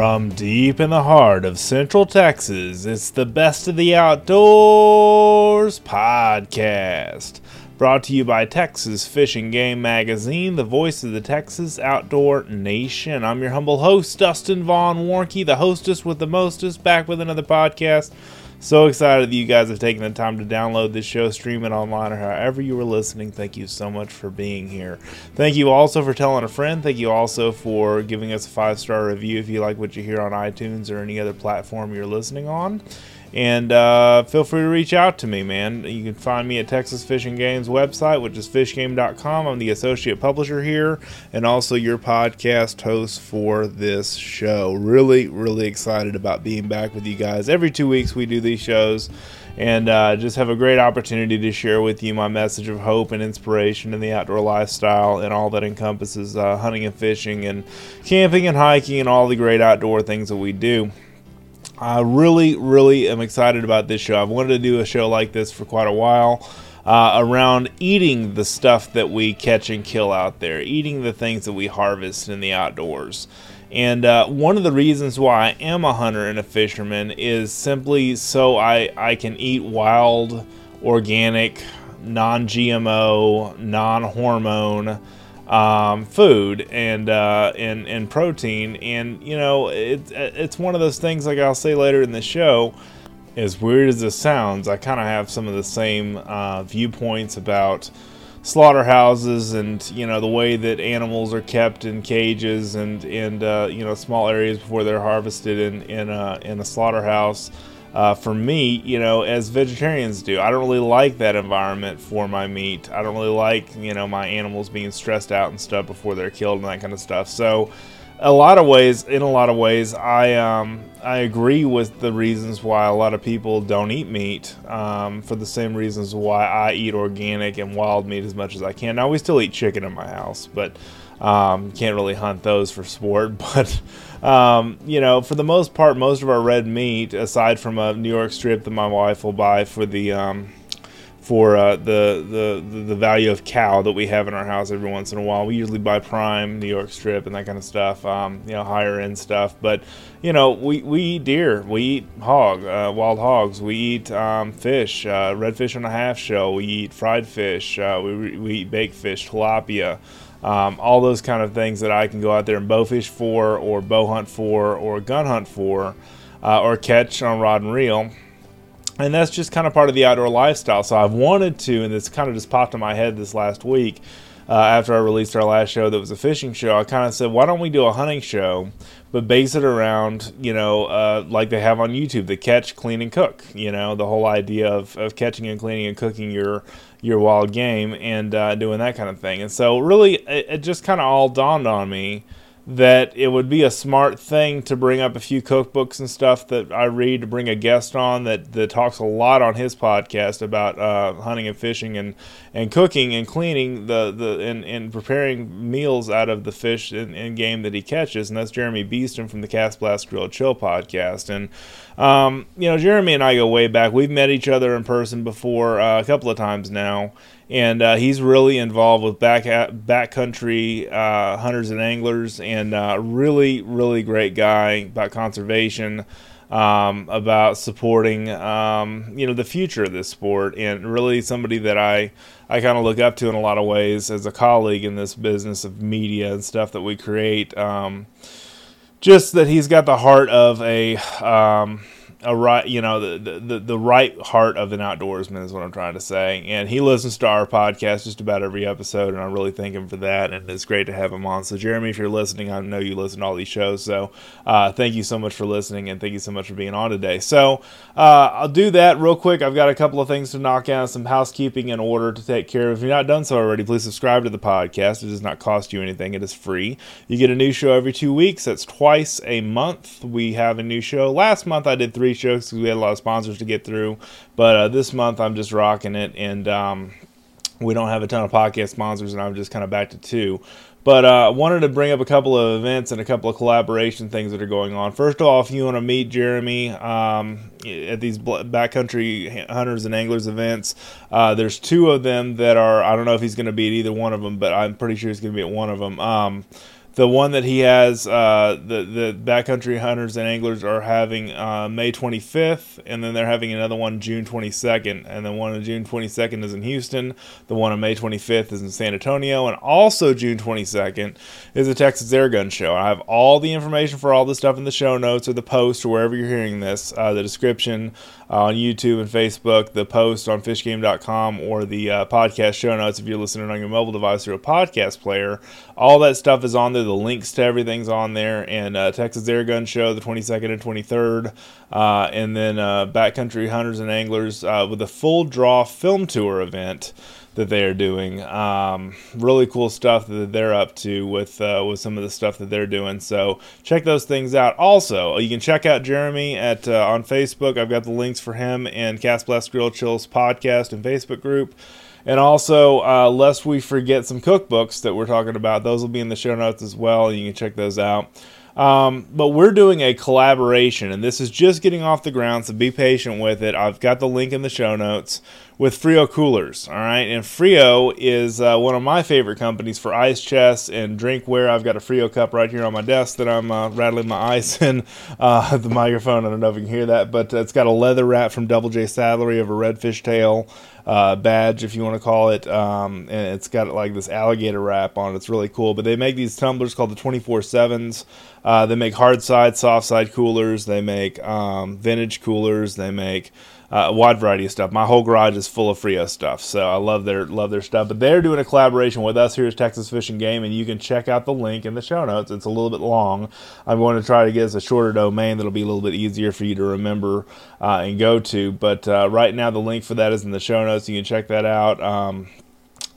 From deep in the heart of Central Texas, it's the Best of the Outdoors podcast. Brought to you by Texas Fishing Game Magazine, the voice of the Texas outdoor nation. I'm your humble host, Dustin Vaughn Warncke, the hostess with the mostest, back with another podcast. So excited that you guys have taken the time to download this show, stream it online, or however you were listening. Thank you so much for being here. Thank you also for telling a friend. Thank you also for giving us a five star review if you like what you hear on iTunes or any other platform you're listening on. And uh, feel free to reach out to me, man. You can find me at Texas Fishing Games website, which is fishgame.com. I'm the associate publisher here and also your podcast host for this show. Really, really excited about being back with you guys. Every two weeks, we do these shows and uh, just have a great opportunity to share with you my message of hope and inspiration in the outdoor lifestyle and all that encompasses uh, hunting and fishing and camping and hiking and all the great outdoor things that we do. I really, really am excited about this show. I've wanted to do a show like this for quite a while. Uh, around eating the stuff that we catch and kill out there, eating the things that we harvest in the outdoors. And uh, one of the reasons why I am a hunter and a fisherman is simply so I, I can eat wild, organic, non GMO, non hormone um, food and uh, and and protein. And you know, it's it's one of those things. Like I'll say later in the show, as weird as this sounds, I kind of have some of the same uh, viewpoints about slaughterhouses and you know the way that animals are kept in cages and and uh, you know small areas before they're harvested in in a, in a slaughterhouse uh, for me, you know, as vegetarians do. I don't really like that environment for my meat. I don't really like, you know, my animals being stressed out and stuff before they're killed and that kind of stuff. So, a lot of ways, in a lot of ways, I um, I agree with the reasons why a lot of people don't eat meat. Um, for the same reasons why I eat organic and wild meat as much as I can. Now we still eat chicken in my house, but um, can't really hunt those for sport. But um, you know, for the most part, most of our red meat, aside from a New York strip that my wife will buy for the um, for uh, the, the the value of cow that we have in our house every once in a while. We usually buy prime New York strip and that kind of stuff, um, you know, higher end stuff. But you know, we, we eat deer, we eat hog, uh, wild hogs, we eat um, fish, uh, redfish on a half shell, we eat fried fish, uh, we we eat baked fish, tilapia um, all those kind of things that I can go out there and bow fish for, or bow hunt for, or gun hunt for, uh, or catch on rod and reel. And that's just kind of part of the outdoor lifestyle. So I've wanted to, and this kind of just popped in my head this last week. Uh, after I released our last show that was a fishing show, I kind of said, why don't we do a hunting show, but base it around, you know, uh, like they have on YouTube, the catch, clean, and cook. You know, the whole idea of, of catching and cleaning and cooking your your wild game and uh, doing that kind of thing. And so, really, it, it just kind of all dawned on me that it would be a smart thing to bring up a few cookbooks and stuff that I read to bring a guest on that, that talks a lot on his podcast about uh, hunting and fishing and, and cooking and cleaning the, the and, and preparing meals out of the fish and, and game that he catches. And that's Jeremy Beaston from the Cast Blast Grill Chill podcast. And, um, you know, Jeremy and I go way back. We've met each other in person before uh, a couple of times now and uh, he's really involved with back backcountry uh, hunters and anglers, and uh, really really great guy about conservation, um, about supporting um, you know the future of this sport, and really somebody that I I kind of look up to in a lot of ways as a colleague in this business of media and stuff that we create. Um, just that he's got the heart of a um, a right, you know, the, the the right heart of an outdoorsman is what I'm trying to say. And he listens to our podcast just about every episode, and I really thank him for that. And it's great to have him on. So, Jeremy, if you're listening, I know you listen to all these shows. So, uh, thank you so much for listening, and thank you so much for being on today. So, uh, I'll do that real quick. I've got a couple of things to knock out, some housekeeping in order to take care of. If you're not done so already, please subscribe to the podcast. It does not cost you anything. It is free. You get a new show every two weeks. That's twice a month. We have a new show. Last month I did three three shows because we had a lot of sponsors to get through. But uh, this month I'm just rocking it, and um, we don't have a ton of podcast sponsors, and I'm just kind of back to two. But I uh, wanted to bring up a couple of events and a couple of collaboration things that are going on. First of all, if you want to meet Jeremy um, at these backcountry hunters and anglers events, uh, there's two of them that are. I don't know if he's going to be at either one of them, but I'm pretty sure he's going to be at one of them. Um, the one that he has, uh, the the backcountry hunters and anglers are having uh, May 25th, and then they're having another one June 22nd, and then one on June 22nd is in Houston. The one on May 25th is in San Antonio, and also June 22nd is the Texas Air Gun Show. I have all the information for all this stuff in the show notes or the post or wherever you're hearing this, uh, the description uh, on YouTube and Facebook, the post on fishgame.com, or the uh, podcast show notes if you're listening on your mobile device or a podcast player. All that stuff is on there. The links to everything's on there. And uh, Texas Air Gun Show, the 22nd and 23rd. Uh, and then uh, Backcountry Hunters and Anglers uh, with a full draw film tour event that they are doing. Um, really cool stuff that they're up to with uh, with some of the stuff that they're doing. So check those things out. Also, you can check out Jeremy at uh, on Facebook. I've got the links for him and Cast Blast Grill Chills podcast and Facebook group. And also, uh, lest we forget some cookbooks that we're talking about, those will be in the show notes as well. And You can check those out. Um, but we're doing a collaboration, and this is just getting off the ground, so be patient with it. I've got the link in the show notes with Frio Coolers. All right, and Frio is uh, one of my favorite companies for ice chests and drinkware. I've got a Frio cup right here on my desk that I'm uh, rattling my ice in. Uh, the microphone, I don't know if you can hear that, but it's got a leather wrap from Double J Saddlery of a redfish tail uh, badge, if you want to call it. Um, and it's got like this alligator wrap on it. It's really cool. But they make these tumblers called the 24 7s. Uh, they make hard side, soft side coolers. They make um, vintage coolers. They make uh, a wide variety of stuff. My whole garage is full of Frio stuff, so I love their love their stuff. But they're doing a collaboration with us here at Texas Fishing Game, and you can check out the link in the show notes. It's a little bit long. I'm going to try to get us a shorter domain that'll be a little bit easier for you to remember uh, and go to. But uh, right now, the link for that is in the show notes. You can check that out. Um,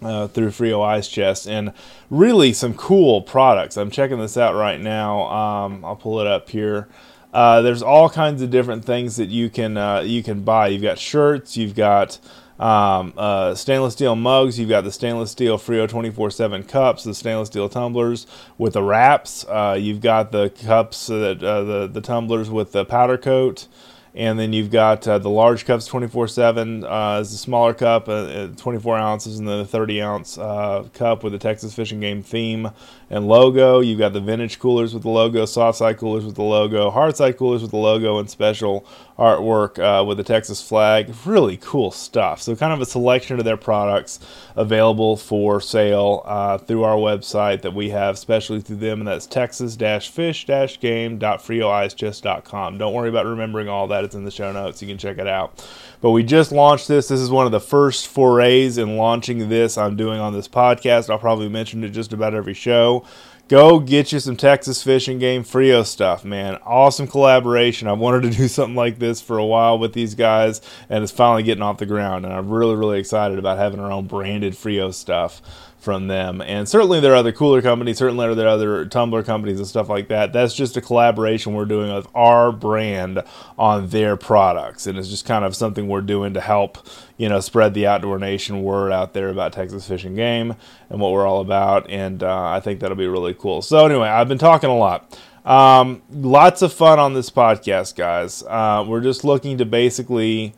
uh, through Frio Ice Chest and really some cool products. I'm checking this out right now. Um, I'll pull it up here. Uh, there's all kinds of different things that you can uh, you can buy. You've got shirts, you've got um, uh, stainless steel mugs, you've got the stainless steel Frio 24/7 cups, the stainless steel tumblers with the wraps. Uh, you've got the cups, that, uh, the the tumblers with the powder coat. And then you've got uh, the large cups 24 uh, 7 is the smaller cup, uh, 24 ounces, and then the 30 ounce uh, cup with the Texas fishing Game theme and logo. You've got the vintage coolers with the logo, soft side coolers with the logo, hard side coolers with the logo, and special artwork uh, with the Texas flag. Really cool stuff. So, kind of a selection of their products available for sale uh, through our website that we have, especially through them, and that's texas fish game.frioicechest.com. Don't worry about remembering all that, it's in the show notes. You can check it out. But we just launched this. This is one of the first forays in launching this I'm doing on this podcast. I'll probably mention it just about every show go get you some Texas Fishing Game Frio stuff, man. Awesome collaboration. I've wanted to do something like this for a while with these guys, and it's finally getting off the ground. And I'm really, really excited about having our own branded Frio stuff from them. And certainly there are other cooler companies, certainly there are other tumbler companies and stuff like that. That's just a collaboration we're doing with our brand on their products. And it's just kind of something we're doing to help, you know, spread the outdoor nation word out there about Texas Fish and Game and what we're all about. And uh, I think that'll be really cool. So anyway, I've been talking a lot. Um, lots of fun on this podcast, guys. Uh, we're just looking to basically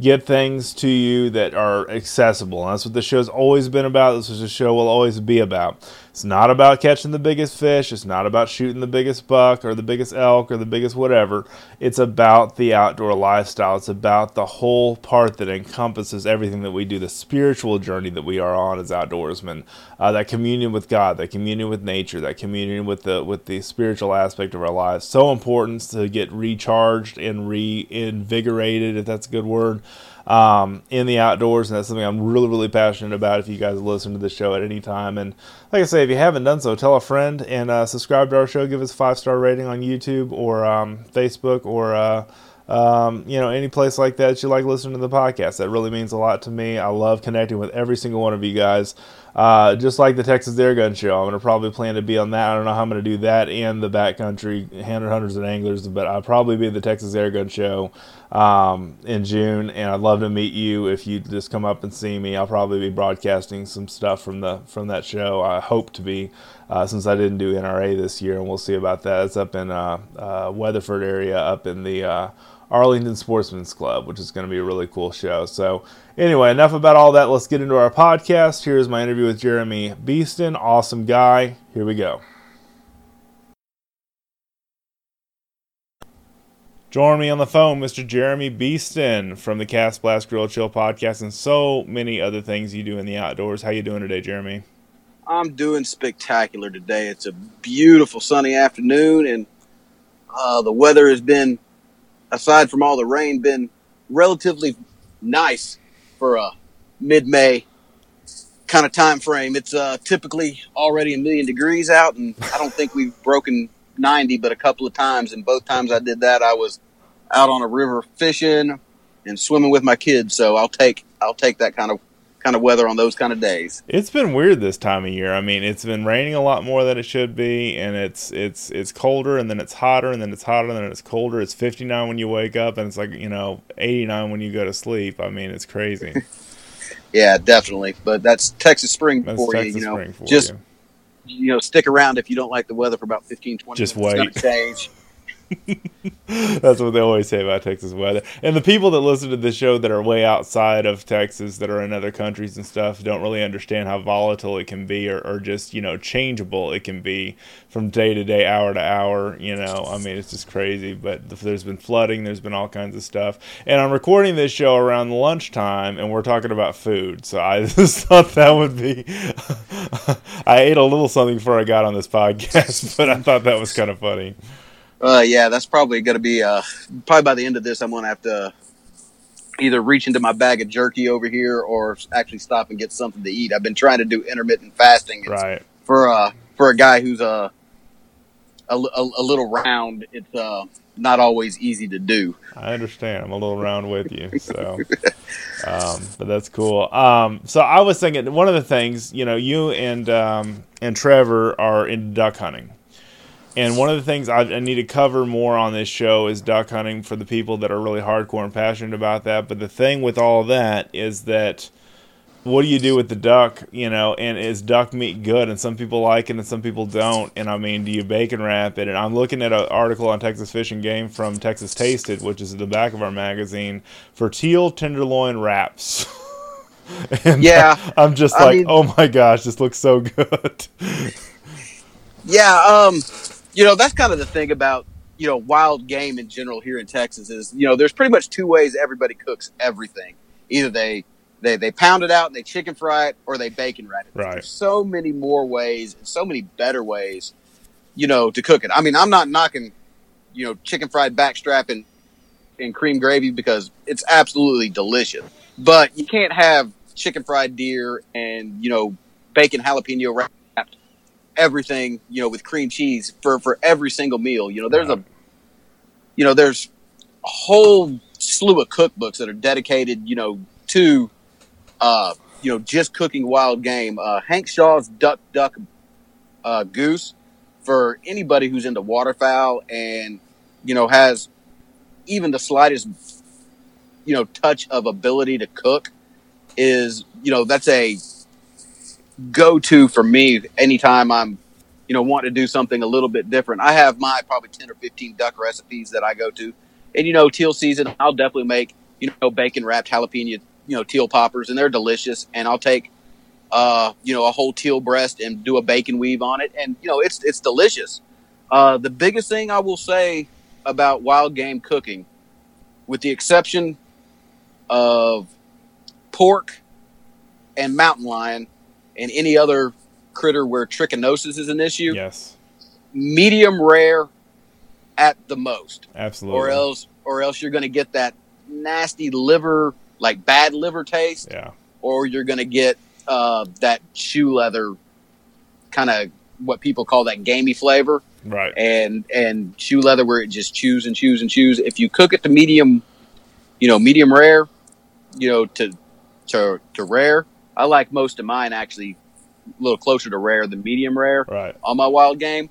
get things to you that are accessible. And that's what the show's always been about. This is the show will always be about. It's not about catching the biggest fish. It's not about shooting the biggest buck or the biggest elk or the biggest whatever. It's about the outdoor lifestyle. It's about the whole part that encompasses everything that we do, the spiritual journey that we are on as outdoorsmen, uh, that communion with God, that communion with nature, that communion with the with the spiritual aspect of our lives. So important to get recharged and reinvigorated, if that's a good word um, in the outdoors, and that's something I'm really, really passionate about. If you guys listen to the show at any time, and like I say, if you haven't done so, tell a friend and uh, subscribe to our show. Give us a five star rating on YouTube or um, Facebook or uh, um, you know any place like that you like listening to the podcast. That really means a lot to me. I love connecting with every single one of you guys. Uh, just like the Texas Air Gun Show, I'm going to probably plan to be on that. I don't know how I'm going to do that and the backcountry Hundred Hunters and Anglers, but I'll probably be at the Texas Air Gun Show um, in June, and I'd love to meet you if you just come up and see me. I'll probably be broadcasting some stuff from the from that show. I hope to be, uh, since I didn't do NRA this year, and we'll see about that. It's up in uh, uh, Weatherford area, up in the uh, Arlington Sportsman's Club, which is going to be a really cool show. So, anyway, enough about all that. Let's get into our podcast. Here's my interview with Jeremy Beaston. Awesome guy. Here we go. Join me on the phone, Mr. Jeremy Beaston from the Cast Blast Grill Chill podcast and so many other things you do in the outdoors. How you doing today, Jeremy? I'm doing spectacular today. It's a beautiful sunny afternoon, and uh, the weather has been, aside from all the rain, been relatively nice for a mid-May kind of time frame. It's uh, typically already a million degrees out, and I don't think we've broken 90, but a couple of times. And both times I did that, I was out on a river fishing and swimming with my kids. So I'll take I'll take that kind of kind of weather on those kind of days. It's been weird this time of year. I mean, it's been raining a lot more than it should be, and it's it's it's colder, and then it's hotter, and then it's hotter, and then it's colder. It's 59 when you wake up, and it's like you know 89 when you go to sleep. I mean, it's crazy. yeah, definitely. But that's Texas spring that's for Texas you. You know, just you you know, stick around if you don't like the weather for about 15, 20 Just minutes. wait. change. That's what they always say about Texas weather. And the people that listen to the show that are way outside of Texas, that are in other countries and stuff, don't really understand how volatile it can be or, or just, you know, changeable it can be from day to day, hour to hour. You know, I mean, it's just crazy. But there's been flooding, there's been all kinds of stuff. And I'm recording this show around lunchtime, and we're talking about food. So I just thought that would be. I ate a little something before I got on this podcast, but I thought that was kind of funny. Uh, yeah, that's probably going to be uh, probably by the end of this, I'm going to have to either reach into my bag of jerky over here or actually stop and get something to eat. I've been trying to do intermittent fasting. It's, right. For uh for a guy who's uh, a, a, a little round, it's uh not always easy to do. I understand. I'm a little round with you, so um, but that's cool. Um, so I was thinking one of the things, you know, you and um, and Trevor are into duck hunting. And one of the things I, I, need to cover more on this show is duck hunting for the people that are really hardcore and passionate about that. But the thing with all that is that what do you do with the duck, you know, and is duck meat good? And some people like it and some people don't. And I mean, do you bacon wrap it? And I'm looking at an article on Texas Fish and Game from Texas Tasted, which is at the back of our magazine, for teal tenderloin wraps. and yeah. I'm just like, mean, oh my gosh, this looks so good. yeah, um you know that's kind of the thing about you know wild game in general here in Texas is you know there's pretty much two ways everybody cooks everything. Either they they they pound it out and they chicken fry it, or they bacon wrap it. Right. There's so many more ways and so many better ways, you know, to cook it. I mean, I'm not knocking, you know, chicken fried backstrap and and cream gravy because it's absolutely delicious. But you can't have chicken fried deer and you know bacon jalapeno wrap everything, you know, with cream cheese for, for every single meal. You know, there's a, you know, there's a whole slew of cookbooks that are dedicated, you know, to, uh, you know, just cooking wild game. Uh, Hank Shaw's Duck Duck uh, Goose for anybody who's into waterfowl and, you know, has even the slightest, you know, touch of ability to cook is, you know, that's a go to for me anytime I'm, you know, want to do something a little bit different. I have my probably 10 or 15 duck recipes that I go to. And, you know, teal season, I'll definitely make, you know, bacon wrapped jalapeno, you know, teal poppers, and they're delicious. And I'll take, uh, you know, a whole teal breast and do a bacon weave on it. And, you know, it's, it's delicious. Uh, the biggest thing I will say about wild game cooking, with the exception of pork and mountain lion, and any other critter where trichinosis is an issue. Yes. Medium rare at the most. Absolutely. Or else or else you're going to get that nasty liver like bad liver taste. Yeah. Or you're going to get uh, that shoe leather kind of what people call that gamey flavor. Right. And and shoe leather where it just chews and chews and chews. If you cook it to medium, you know, medium rare, you know, to to to rare, I like most of mine actually a little closer to rare than medium rare right. on my wild game.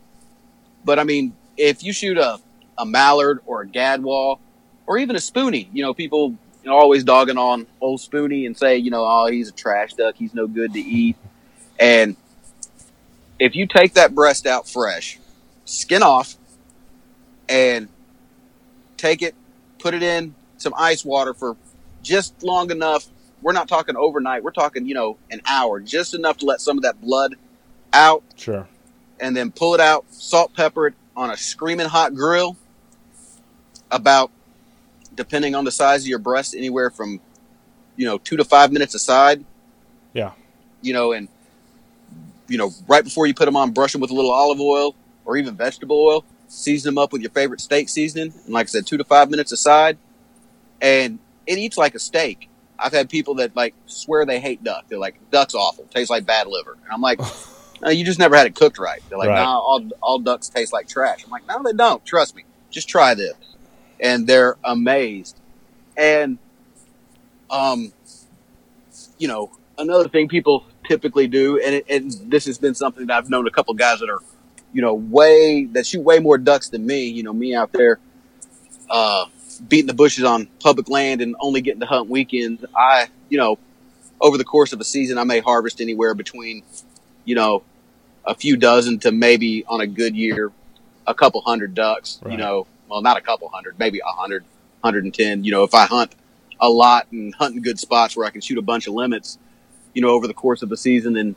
But I mean, if you shoot a, a mallard or a gadwall or even a spoony, you know, people you know, always dogging on old spoony and say, you know, oh, he's a trash duck. He's no good to eat. And if you take that breast out fresh, skin off, and take it, put it in some ice water for just long enough we're not talking overnight. We're talking, you know, an hour, just enough to let some of that blood out. Sure. And then pull it out, salt, pepper it on a screaming hot grill. about depending on the size of your breast, anywhere from you know two to five minutes aside. Yeah. You know, and you know, right before you put them on, brush them with a little olive oil or even vegetable oil. Season them up with your favorite steak seasoning, and like I said, two to five minutes aside, and it eats like a steak. I've had people that like swear they hate duck. They're like, duck's awful, tastes like bad liver, and I'm like, no, you just never had it cooked right. They're like, Right. nah, all all ducks taste like trash. I'm like, no, they don't. Trust me, just try this, and they're amazed. And um, you know, another thing people typically do, and, it, and this has been something that I've known a couple guys that are, you know, way that shoot way more ducks than me. You know, me out there, uh, beating the bushes on public land and only getting to hunt weekends. I, you know, over the course of a season, I may harvest anywhere between, you know, a few dozen to maybe on a good year, a couple hundred ducks. You know, well, not a couple hundred, maybe a hundred, hundred and ten. You know, if I hunt a lot and hunt in good spots where I can shoot a bunch of limits, you know, over the course of the season and,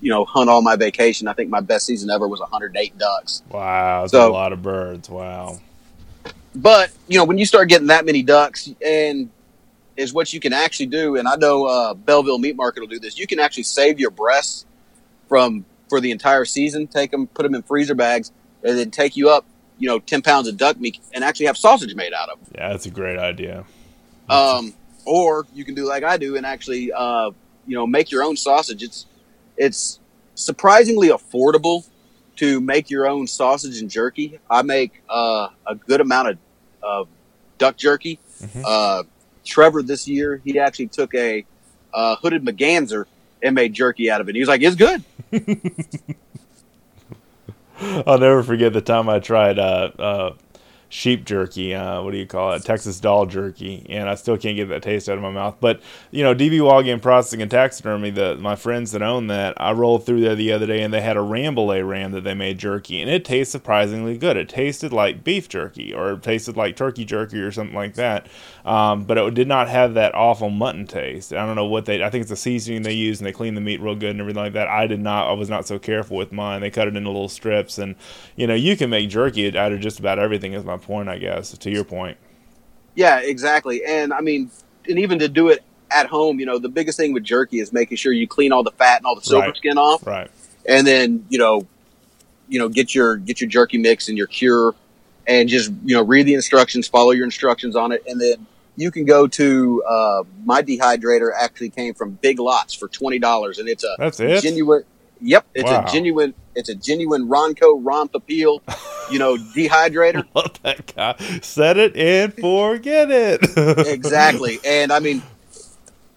you know, hunt all my vacation. I think my best season ever was 108 ducks. Wow, that's So- a lot of birds. Wow. But, you know, when you start getting that many ducks and is what you can actually do, and I know uh, Bellville Meat Market will do this, you can actually save your breasts from for the entire season, take them, put them in freezer bags, and then take you up, you know, 10 pounds of duck meat and actually have sausage made out of them. Yeah, that's a great idea. Um, or you can do like I do and actually, uh, you know, make your own sausage. It's it's surprisingly affordable to make your own sausage and jerky. I make uh, a good amount of of duck jerky. Mhm. Uh, Trevor this year he actually took a uh, hooded Merganser and made jerky out of it. He was like, "It's good." I'll never forget the time I tried uh, uh, sheep jerky. Uh, what do you call it? Texas Dall jerky, and I still can't get that taste out of my mouth. But you know, DB Wall Game Processing and Taxidermy, the my friends that own that, I rolled through there the other day, and they had a Rambouillet ram that they made jerky, and it tastes surprisingly good. It tasted like beef jerky, or it tasted like turkey jerky, or something like that. Um, but it did not have that awful mutton taste. I don't know what they. I think it's the seasoning they use, and they clean the meat real good and everything like that. I did not. I was not so careful with mine. They cut it into little strips, and you know, you can make jerky out of just about everything. Is my point, I guess. To your point, Yeah, exactly. And I mean, and even to do it at home, you know, the biggest thing with jerky is making sure you clean all the fat and all the silver Right. skin off. right? and then you know you know get your get your jerky mix and your cure and just you know read the instructions follow your instructions on it and then you can go to uh, my dehydrator actually came from big lots for $20 and it's a That's it. genuine yep it's Wow. a genuine it's a genuine ronco Ron Popeil. you know dehydrator Love that guy. Set it and forget it. exactly and i mean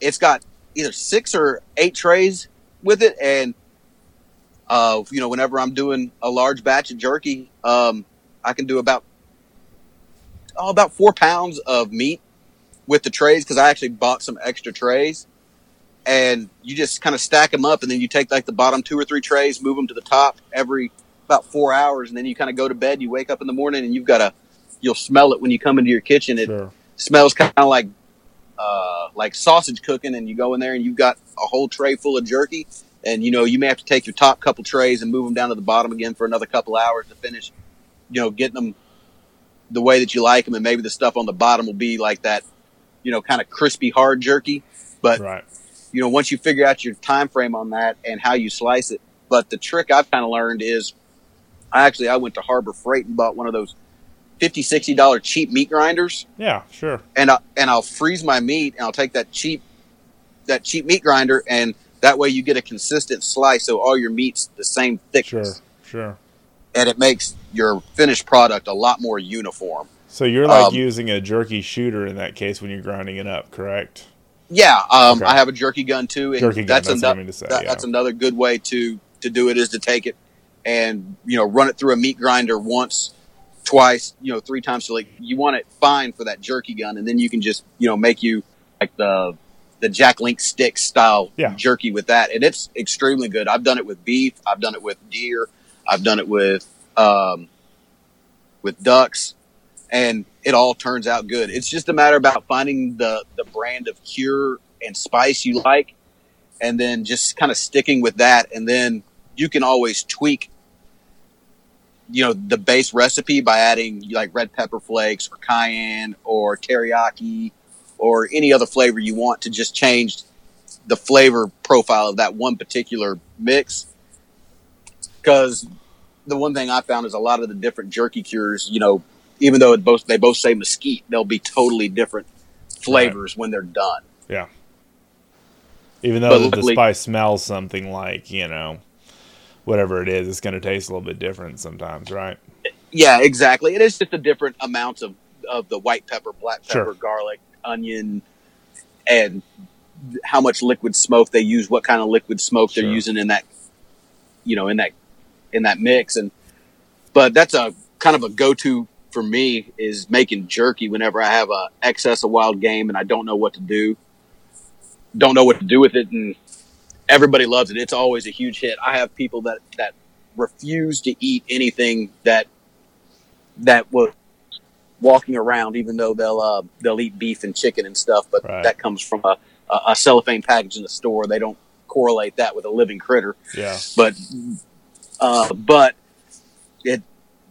it's got either six or eight trays with it and uh you know whenever i'm doing a large batch of jerky um i can do about oh about four pounds of meat with the trays because i actually bought some extra trays and you just kind of stack them up and then you take like the bottom two or three trays move them to the top every about four hours and then you kind of go to bed you wake up in the morning and you've got a you'll smell it when you come into your kitchen it sure. smells kind of like uh, like sausage cooking, and you go in there and you've got a whole tray full of jerky, and you know you may have to take your top couple trays and move them down to the bottom again for another couple hours to finish, you know, getting them the way that you like them, and maybe the stuff on the bottom will be like that, you know, kind of crispy hard jerky. But Right. You know, once you figure out your time frame on that and how you slice it, but the trick I've kind of learned is, I actually I went to Harbor Freight and bought one of those 50 60 dollar cheap meat grinders Yeah. Sure. and I, and I'll freeze my meat and I'll take that cheap that cheap meat grinder and that way you get a consistent slice so all your meat's the same thickness. Sure. Sure. and it makes your finished product a lot more uniform. So you're like Um, using a jerky shooter in that case when you're grinding it up, correct? Yeah, um, Okay. I have a jerky gun too, Jerky gun, that's, that's ano- mean to say, that- yeah. that's another good way to to do it is to take it and you know run it through a meat grinder once, twice, you know, three times. So like you want it fine for that jerky gun, and then you can just you know make you like the the Jack Link stick style Yeah. jerky with that, and it's extremely good. I've done it with beef, I've done it with deer, I've done it with um, with ducks, and it all turns out good. It's just a matter about finding the the brand of cure and spice you like, and then just kind of sticking with that, and then you can always tweak you know, the base recipe by adding like red pepper flakes or cayenne or teriyaki or any other flavor you want to just change the flavor profile of that one particular mix. Because the one thing I found is a lot of the different jerky cures, you know, even though it both they both say mesquite, they'll be totally different flavors right. when they're done. Yeah. Even though the spice smells something like, you know, whatever it is, it's going to taste a little bit different sometimes, right? Yeah, exactly. It is just a different amounts of, of the white pepper, black pepper, sure. garlic, onion, and how much liquid smoke they use, what kind of liquid smoke sure. they're using in that, you know, in that in that mix. And but that's a kind of a go to for me is making jerky whenever I have a excess of wild game and I don't know what to do, don't know what to do with it, and everybody loves it. It's always a huge hit. I have people that that refuse to eat anything that that was walking around, even though they'll uh, they'll eat beef and chicken and stuff, but right. that comes from a, a cellophane package in the store. They don't correlate that with a living critter. Yeah. But uh, but it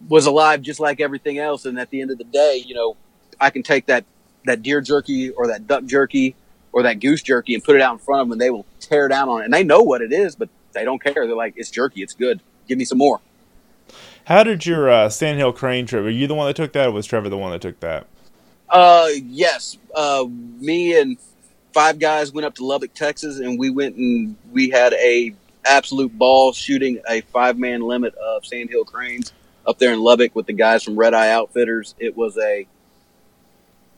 was alive just like everything else. And at the end of the day, you know, I can take that that deer jerky or that duck jerky or that goose jerky and put it out in front of them, and they will tear down on it. And they know what it is, but they don't care. They're like, "It's jerky. It's good. Give me some more." How did your uh, Sandhill Crane trip? Were you the one that took that, or was Trevor the one that took that? Uh, yes. Uh, me and five guys went up to Lubbock, Texas, and we went and we had a absolute ball shooting a five man limit of Sandhill cranes up there in Lubbock with the guys from Red Eye Outfitters. It was a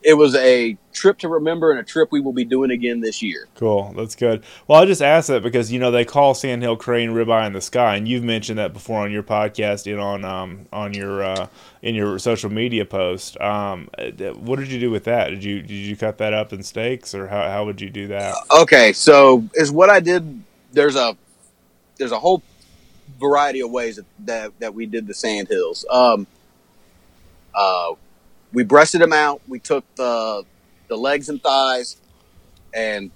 it was a trip to remember and a trip we will be doing again this year. Cool, that's good. Well, I just asked that because you know they call Sandhill Crane ribeye in the sky, and you've mentioned that before on your podcast and on um, on your uh, in your social media post. Um, what did you do with that? Did you did you cut that up in steaks, or how how would you do that? Okay, so is what I did. There's a there's a whole variety of ways that that, that we did the sand hills. Um, uh, we breasted them out. We took the the legs and thighs and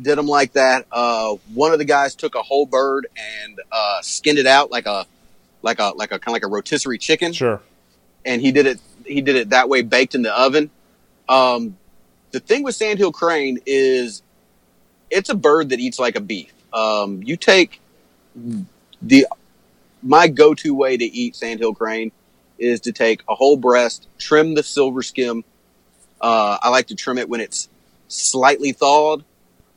did them like that. Uh, one of the guys took a whole bird and uh, skinned it out like a like a like a kind of like a rotisserie chicken. Sure. And he did it. He did it that way, baked in the oven. Um, the thing with sandhill crane is, it's a bird that eats like a beef. Um, you take the my go-to way to eat sandhill crane is to take a whole breast, trim the silver skin. Uh, I like to trim it when it's slightly thawed.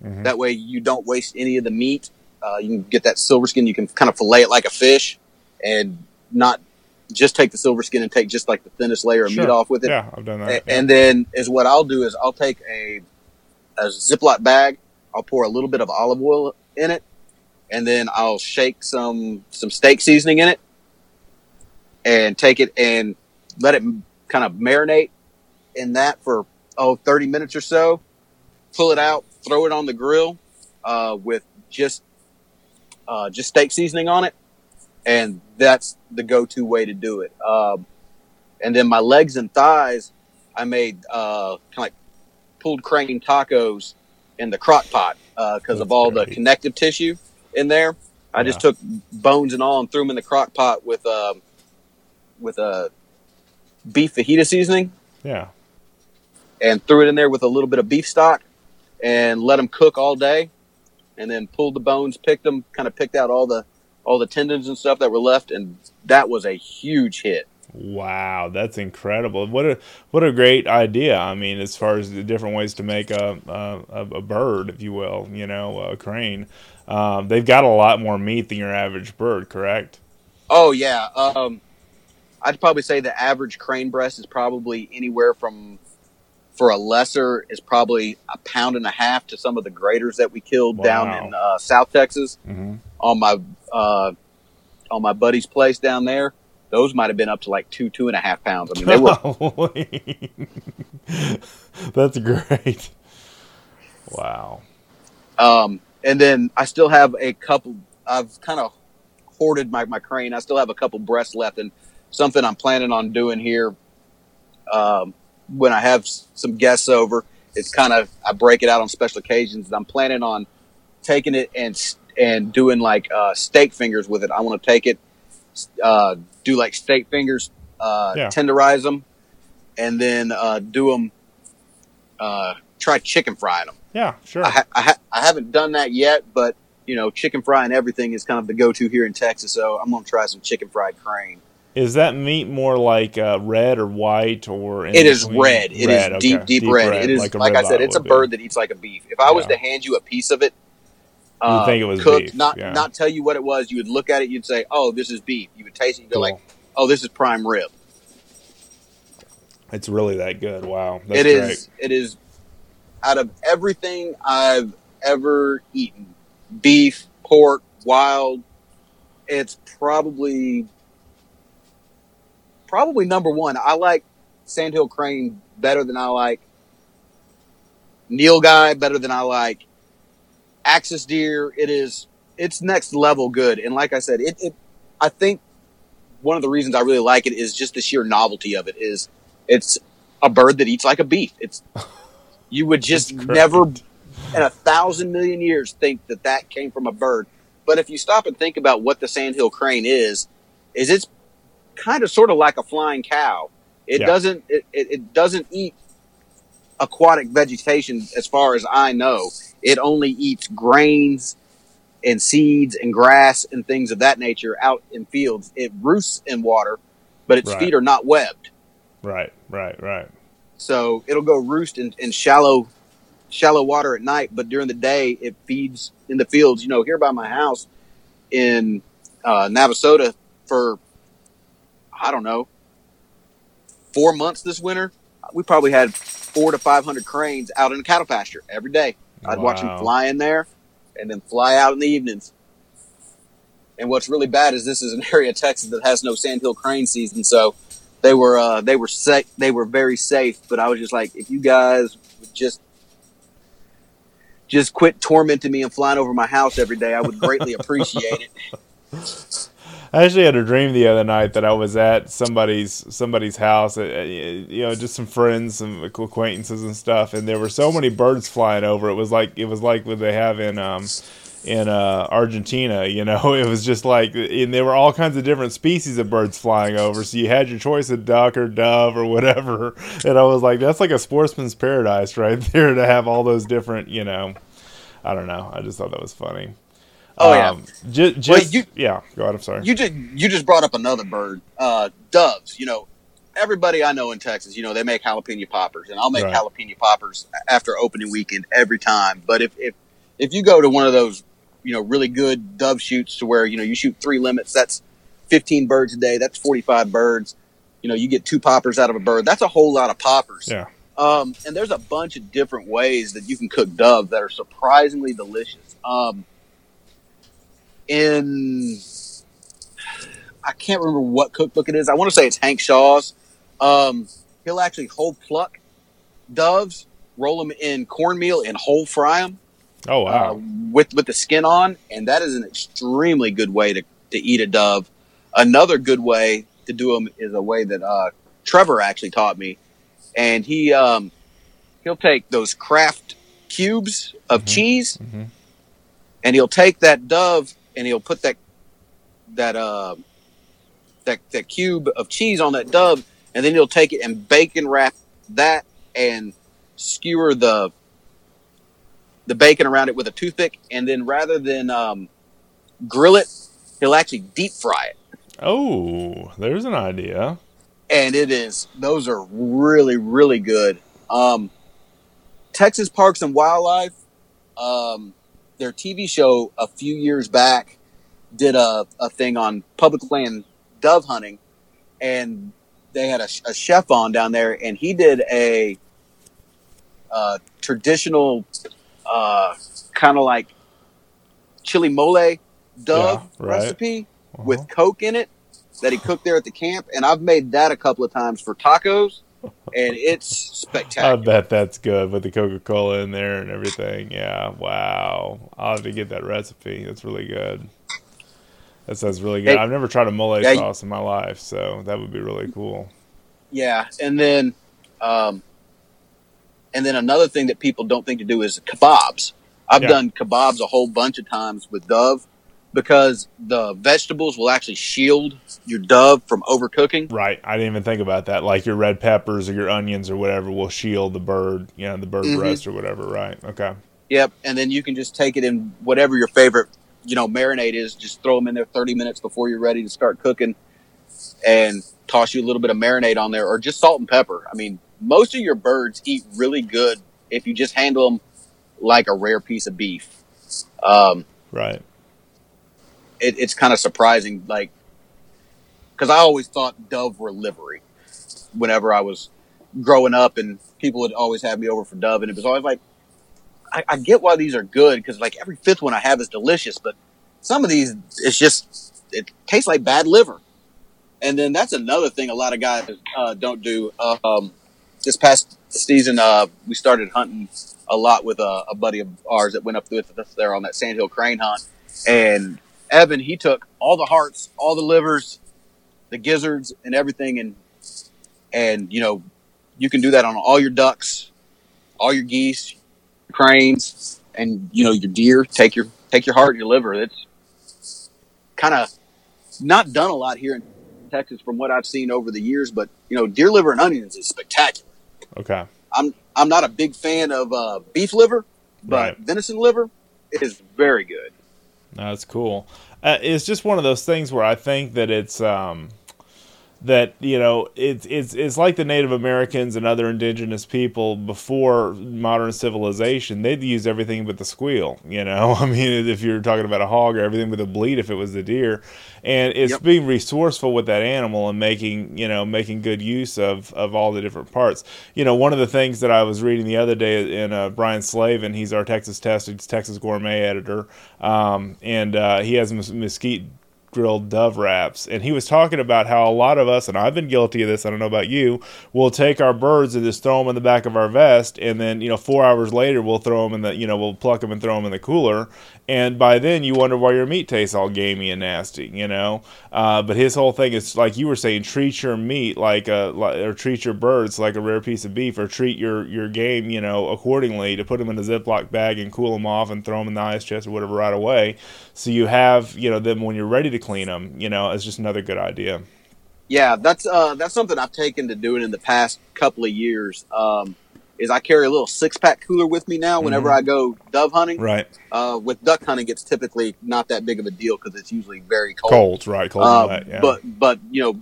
Mm-hmm. That way you don't waste any of the meat. Uh, you can get that silver skin. You can kind of fillet it like a fish and not just take the silver skin and take just like the thinnest layer of sure. meat off with it. Yeah, I've done that. yeah. And then is what I'll do is I'll take a, a Ziploc bag. I'll pour a little bit of olive oil in it and then I'll shake some, some steak seasoning in it and take it and let it kind of marinate in that for oh 30 minutes or so. Pull it out, throw it on the grill uh, with just uh, just steak seasoning on it, and that's the go-to way to do it. Um, and then my legs and thighs, I made uh, kind of like pulled crane tacos in the crock pot because uh, of all the connective tissue in there. I yeah. just took bones and all and threw them in the crock pot with um, with a beef fajita seasoning. Yeah. And threw it in there with a little bit of beef stock and let them cook all day. And then pulled the bones, picked them, kind of picked out all the all the tendons and stuff that were left, and that was a huge hit. Wow, that's incredible! What a what a great idea. I mean, as far as the different ways to make a a, a bird, if you will, you know, a crane. Um, they've got a lot more meat than your average bird, correct? Oh yeah. Um, I'd probably say the average crane breast is probably anywhere from for a lesser is probably a pound and a half to some of the graders that we killed wow. down in uh, South Texas mm-hmm. on my uh, on my buddy's place down there. Those might have been up to like two two and a half pounds. I mean, they were. That's great. Wow. Um, and then I still have a couple. I've kind of hoarded my, my crane. I still have a couple breasts left, and something I'm planning on doing here um, when I have some guests over. It's kind of I break it out on special occasions. I'm planning on taking it and and doing like uh, steak fingers with it. I want to take it, uh, do like steak fingers, uh, Yeah. tenderize them, and then uh, do them. Uh, try chicken frying them. Yeah, sure. I, I, I haven't done that yet, but you know, chicken fry and everything is kind of the go-to here in Texas. So I'm gonna try some chicken fried crane. Is that meat more like uh, red or white or? It is between? red. It is okay. deep, deep, red. It is a like, I said, it's a would be. bird that eats like a beef. If I was to hand you a piece of it, uh, think it was cooked, beef, not yeah. not tell you what it was, you would look at it, you'd say, "Oh, this is beef." You would taste it, you'd go Cool. like, "Oh, this is prime rib." It's really that good. Wow, that's It is. It is. Out of everything I've ever eaten, beef, pork, wild, it's probably probably number one. I like Sandhill Crane better than I like nilgai, better than I like Axis Deer. It is it's next level good. And like I said, it, it I think one of the reasons I really like it is just the sheer novelty of it. Is it's a bird that eats like a beef. It's you would just never in a thousand million years think that that came from a bird. But if you stop and think about what the sandhill crane is, is it's kind of sort of like a flying cow. It Yeah. doesn't it, it, doesn't eat aquatic vegetation as far as I know. It only eats grains and seeds and grass and things of that nature out in fields. It roosts in water, but its Right. feet are not webbed. Right, right, right. So it'll go roost in, in shallow, shallow water at night, but during the day it feeds in the fields. You know, here by my house in uh, Navasota for I don't know four months this winter, we probably had four to five hundred cranes out in the cattle pasture every day. I'd watch them fly in there and then fly out in the evenings. And what's really bad is this is an area of Texas that has no sandhill crane season, so they were uh, they were safe. They were very safe, but I was just like, if you guys would just just quit tormenting me and flying over my house every day, I would greatly appreciate it. I actually had a dream the other night that I was at somebody's somebody's house, uh, uh, you know, just some friends, some acquaintances and stuff, and there were so many birds flying over. It was like it was like what they have in um in uh, Argentina. You know, it was just like, and there were all kinds of different species of birds flying over. So you had your choice of duck or dove or whatever, and I was like, that's like a sportsman's paradise right there to have all those different, you know. I don't know. I just thought that was funny. Oh, yeah. Um, ju- just, Wait, you- yeah. Go ahead. I'm sorry. You just you just brought up another bird, uh, doves. You know, everybody I know in Texas, you know, they make jalapeno poppers, and I'll make Right. jalapeno poppers after opening weekend every time. But if if if you go to one of those, you know, really good dove shoots to where you know you shoot three limits, that's fifteen birds a day. That's forty five birds. You know, you get two poppers out of a bird. That's a whole lot of poppers. Yeah. Um, and there's a bunch of different ways that you can cook dove that are surprisingly delicious. Um, in I can't remember what cookbook it is. I want to say it's Hank Shaw's. Um, he'll actually whole pluck doves, roll them in cornmeal, and whole fry them Oh wow. uh, with with the skin on, and that is an extremely good way to, to eat a dove. Another good way to do them is a way that uh, Trevor actually taught me, and he um, he'll take those Kraft cubes of Mhm. cheese, hmm and he'll take that dove and he'll put that that uh, that that cube of cheese on that dove, and then he'll take it and bacon wrap that and skewer the the bacon around it with a toothpick, and then rather than um, grill it, he'll actually deep fry it. Oh, there's an idea. and it is those are really really good um texas parks and wildlife um their tv show a few years back did a, a thing on public land dove hunting and they had a, a chef on down there and he did a uh, traditional uh, kind of like chili mole dove Yeah, right. recipe Uh-huh. with Coke in it that he cooked there at the camp, and I've made that a couple of times for tacos, and it's spectacular. I bet that's good with the Coca Cola in there and everything. Yeah, wow. I'll have to get that recipe. That's really good. That sounds really good. Hey. I've never tried a mole Yeah, sauce in my life, so that would be really cool. Yeah, and then, um, and then another thing that people don't think to do is kebabs. I've Yeah. done kebabs a whole bunch of times with Dove, because the vegetables will actually shield your dove from overcooking. Right. I didn't even think about that. Like your red peppers or your onions or whatever will shield the bird, you know, the bird Mhm. breast or whatever. Right. Okay. Yep, and then you can just take it in whatever your favorite, you know, marinade is. Just throw them in there 30 minutes before you're ready to start cooking, and toss you a little bit of marinade on there, or just salt and pepper. I mean, most of your birds eat really good if you just handle them like a rare piece of beef. Um, Right. it, it's kind of surprising, like, because I always thought dove were livery whenever I was growing up, and people would always have me over for dove, and it was always like, I, I get why these are good because like every fifth one I have is delicious, but some of these it's just it tastes like bad liver. And then that's another thing a lot of guys uh, don't do. Um, this past season, uh, we started hunting a lot with a, a buddy of ours that went up with us there on that sandhill crane hunt, and Evan he took all the hearts, all the livers, the gizzards, and everything, and and you know you can do that on all your ducks, all your geese, cranes, and you know your deer. Take your take your heart your liver. It's kind of not done a lot here in Texas from what I've seen over the years, but you know deer liver and onions is spectacular. Okay. I'm I'm not a big fan of uh, beef liver, but Right. venison liver is very good. That's cool. Uh, it's just one of those things where I think that it's um, that you know it's it's it's like the Native Americans and other indigenous people before modern civilization. They'd use everything but the squeal. You know, I mean, if you're talking about a hog or everything with a bleat, if it was the deer, and it's Yep. being resourceful with that animal and making you know making good use of of all the different parts. You know, one of the things that I was reading the other day in uh, Brian Slavin, he's our Texas Tested Texas Gourmet editor, um, and uh, he has mes- mesquite grilled dove wraps. And he was talking about how a lot of us and I've been guilty of this I don't know about you will take our birds and just throw them in the back of our vest and then you know 4 hours later we'll throw them in the you know we'll pluck them and throw them in the cooler and by then you wonder why your meat tastes all gamey and nasty you know? Uh, but his whole thing is like you were saying treat your meat like a or treat your birds like a rare piece of beef or treat your your game you know accordingly to put them in a ziploc bag and cool them off and throw them in the ice chest or whatever right away. So you have you know them when you're ready to clean them you know it's just another good idea. Yeah, that's uh, that's something I've taken to doing in the past couple of years. Um, is I carry a little six pack cooler with me now whenever I go dove hunting. right Uh, with duck hunting, it's typically not that big of a deal because it's usually very cold. cold right cold Uh, wet yeah But but you know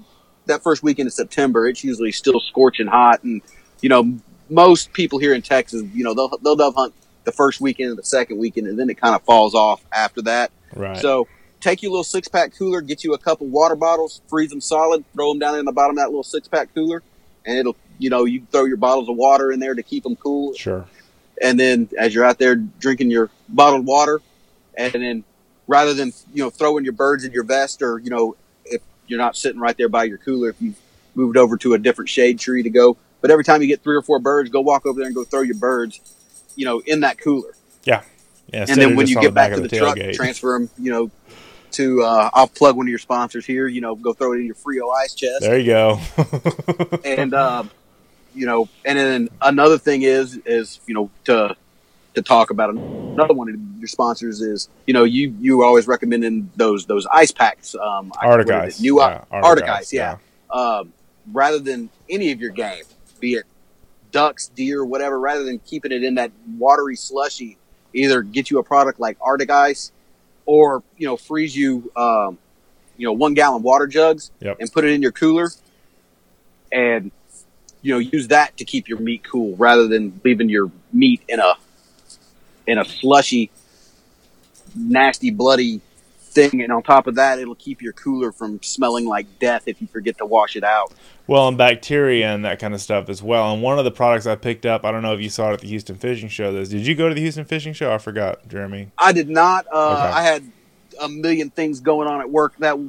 that first weekend of September, it's usually still scorching hot, and you know most people here in Texas, you know they'll they'll dove hunt the first weekend and the second weekend, and then it kind of falls off after that. right So take your little six pack cooler, get you a couple water bottles, freeze them solid, throw them down in the bottom of that little six pack cooler, and it'll you know you throw your bottles of water in there to keep them cool, sure. And then as you're out there drinking your bottled water, and then rather than you know throwing your birds in your vest or you know if you're not sitting right there by your cooler, if you've moved over to a different shade tree to go, but every time you get three or four birds, go walk over there and go throw your birds, you know, in that cooler. Yeah. Yeah, and then when you get back to the, truck, transfer them, you know, to uh, I'll plug one of your sponsors here. You know, go throw it in your Frio ice chest, there you go. And um, you know, and then another thing is is you know to to talk about another one of your sponsors is you know you you always recommending those those ice packs, um, ice new yeah, Arctic ice, yeah. um, rather than any of your game, be it ducks, deer, whatever, rather than keeping it in that watery slushy, either get you a product like Arctic Ice or, you know, freeze you, um, you know, one gallon water jugs Yep. and put it in your cooler and, you know, use that to keep your meat cool rather than leaving your meat in a, in a slushy, nasty, bloody thing. And on top of that, it'll keep your cooler from smelling like death if you forget to wash it out. Well, and bacteria and that kind of stuff as well. And one of the products I picked up, I don't know if you saw it at the Houston Fishing Show. This, did you go to the Houston Fishing Show? I forgot, Jeremy. I did not. Uh, Okay. I had a million things going on at work that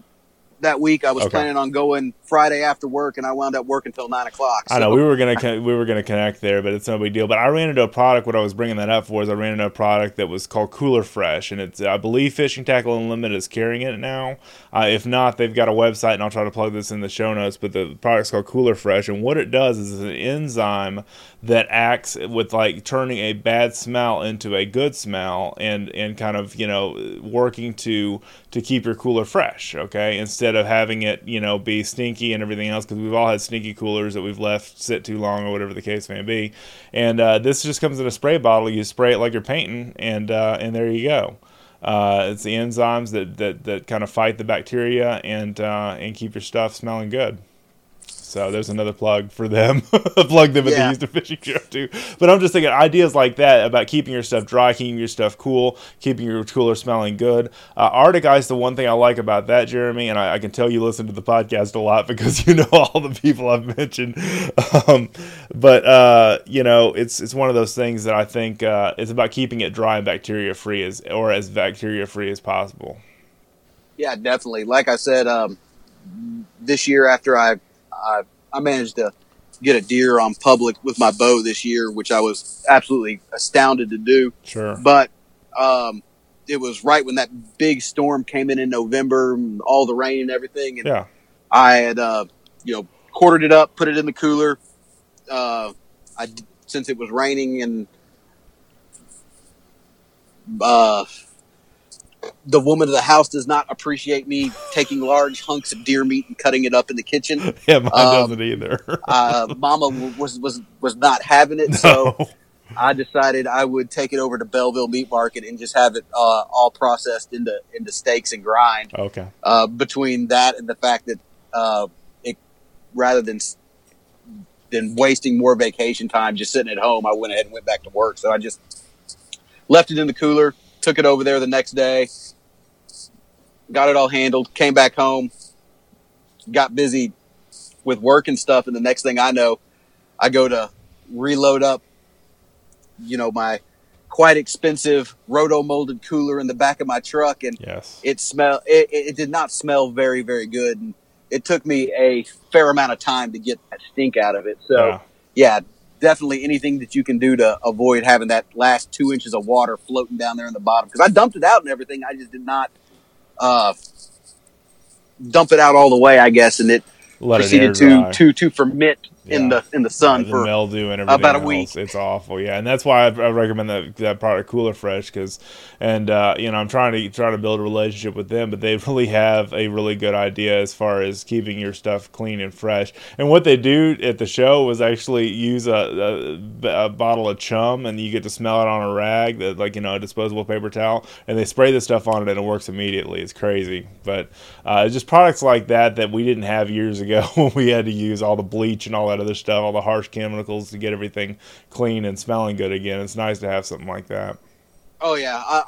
that week. I was Okay. planning on going Friday after work, and I wound up working till nine o'clock. I know we were gonna con- we were gonna connect there, but it's no big deal. But I ran into a product. What I was bringing that up for is I ran into a product that was called Cooler Fresh, and it's I believe Fishing Tackle Unlimited is carrying it now. Uh, if not, they've got a website, and I'll try to plug this in the show notes. But the product's called Cooler Fresh, and what it does is it's an enzyme that acts with like turning a bad smell into a good smell, and and kind of you know working to to keep your cooler fresh. Okay, instead of having it you know be stinky and everything else, because we've all had stinky coolers that we've left sit too long or whatever the case may be. And uh, this just comes in a spray bottle. You spray it like you're painting, and uh, and there you go. Uh, it's the enzymes that, that, that kind of fight the bacteria and uh, and keep your stuff smelling good. So there's another plug for them. plug them at the Yeah. Houston Fishing Show too. But I'm just thinking ideas like that about keeping your stuff dry, keeping your stuff cool, keeping your cooler smelling good. Uh, Arctic Ice, the one thing I like about that, Jeremy, and I, I can tell you listen to the podcast a lot because you know all the people I've mentioned. Um, but uh, you know, it's it's one of those things that I think uh, it's about keeping it dry and bacteria free as or as bacteria free as possible. Yeah, definitely. Like I said, um, this year after I, I I managed to get a deer on public with my bow this year, which I was absolutely astounded to do. Sure. But um, it was right when that big storm came in in November, all the rain and everything, and Yeah. I had uh, you know quartered it up, put it in the cooler. Uh, I since it was raining and uh, the woman of the house does not appreciate me taking large hunks of deer meat and cutting it up in the kitchen. Yeah, mine Um, doesn't either. Uh, Mama was was was not having it, so I decided I would take it over to Bellville Meat Market and just have it uh, all processed into into steaks and grind. okay. Uh, between that and the fact that uh, it rather than than wasting more vacation time just sitting at home, I went ahead and went back to work. So I just left it in the cooler, took it over there the next day, got it all handled, came back home, got busy with work and stuff, and the next thing I know, I go to reload up, you know, my quite expensive roto molded cooler in the back of my truck, and Yes. it smell it, it did not smell very very good and it took me a fair amount of time to get that stink out of it so Yeah. yeah, definitely anything that you can do to avoid having that last two inches of water floating down there in the bottom. Because i dumped it out and everything. I just did not uh dump it out all the way i guess and it Let it proceeded to to to ferment in the in the sun the for mildew and everything about a else. week. It's awful, yeah, and that's why I, I recommend that that product Cooler Fresh because, and uh, you know, I'm trying to trying to build a relationship with them, but they really have a really good idea as far as keeping your stuff clean and fresh. And what they do at the show was actually use a, a, a bottle of chum, and you get to smell it on a rag, that like you know, a disposable paper towel, and they spray the stuff on it, and it works immediately. It's crazy, but uh, just products like that that we didn't have years ago when we had to use all the bleach and all that other stuff, all the harsh chemicals to get everything clean and smelling good again. It's nice to have something like that. Oh yeah, I,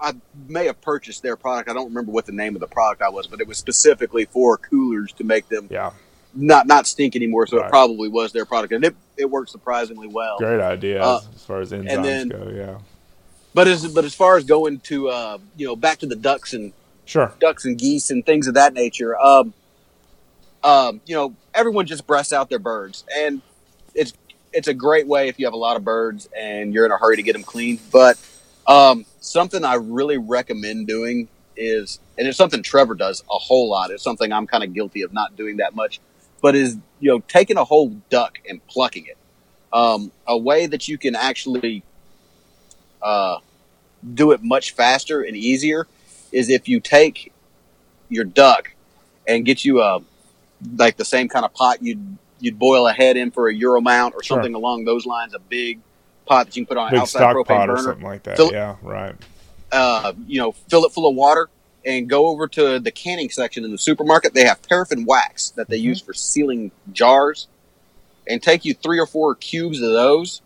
I I may have purchased their product. I don't remember what the name of the product I was, but it was specifically for coolers to make them Yeah, not not stink anymore. So Right. it probably was their product, and it it worked surprisingly well. great idea Uh, as far as enzymes then- go. Yeah, But as but as far as going to uh, you know back to the ducks and sure. ducks and geese and things of that nature, um, um, you know everyone just breasts out their birds, and it's it's a great way if you have a lot of birds and you're in a hurry to get them clean. But um, something I really recommend doing is, and it's something Trevor does a whole lot. It's something I'm kind of guilty of not doing that much, but is you know taking a whole duck and plucking it. Um, a way that you can actually uh, do it much faster and easier is if you take your duck and get you a like the same kind of pot you'd you'd boil a head in for a Euro mount or Sure. something along those lines, a big pot that you can put on an Big outside stock propane pot or burner. something like that. Fill- yeah, right. Uh, you know, fill it full of water and go over to the canning section in the supermarket. They have paraffin wax that they Mhm. use for sealing jars, and take you three or four cubes of those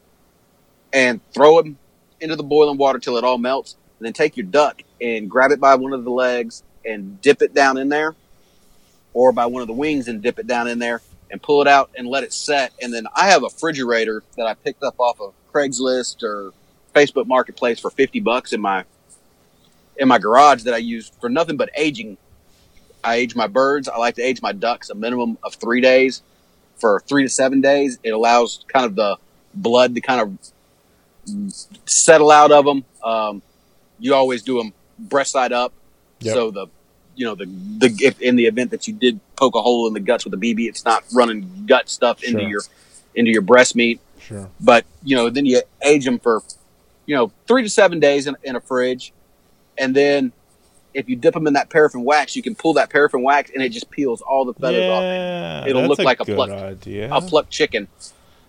and throw them into the boiling water till it all melts. And then take your duck and grab it by one of the legs and dip it down in there, or by one of the wings and dip it down in there and pull it out and let it set. And then I have a refrigerator that I picked up off of Craigslist or Facebook Marketplace for fifty bucks in my in my garage that I use for nothing but aging I age my birds. I like to age my ducks a minimum of three days for three to seven days. It allows kind of the blood to kind of settle out of them. Um, you always do them breast side up, Yep. so the you know the the if in the event that you did poke a hole in the guts with a BB, it's not running gut stuff into Sure. your into your breast meat. Sure. But you know, then you age them for you know three to seven days in, in a fridge, and then if you dip them in that paraffin wax, you can pull that paraffin wax and it just peels all the feathers off. Yeah, It'll that's look like a good pluck- idea. A plucked chicken.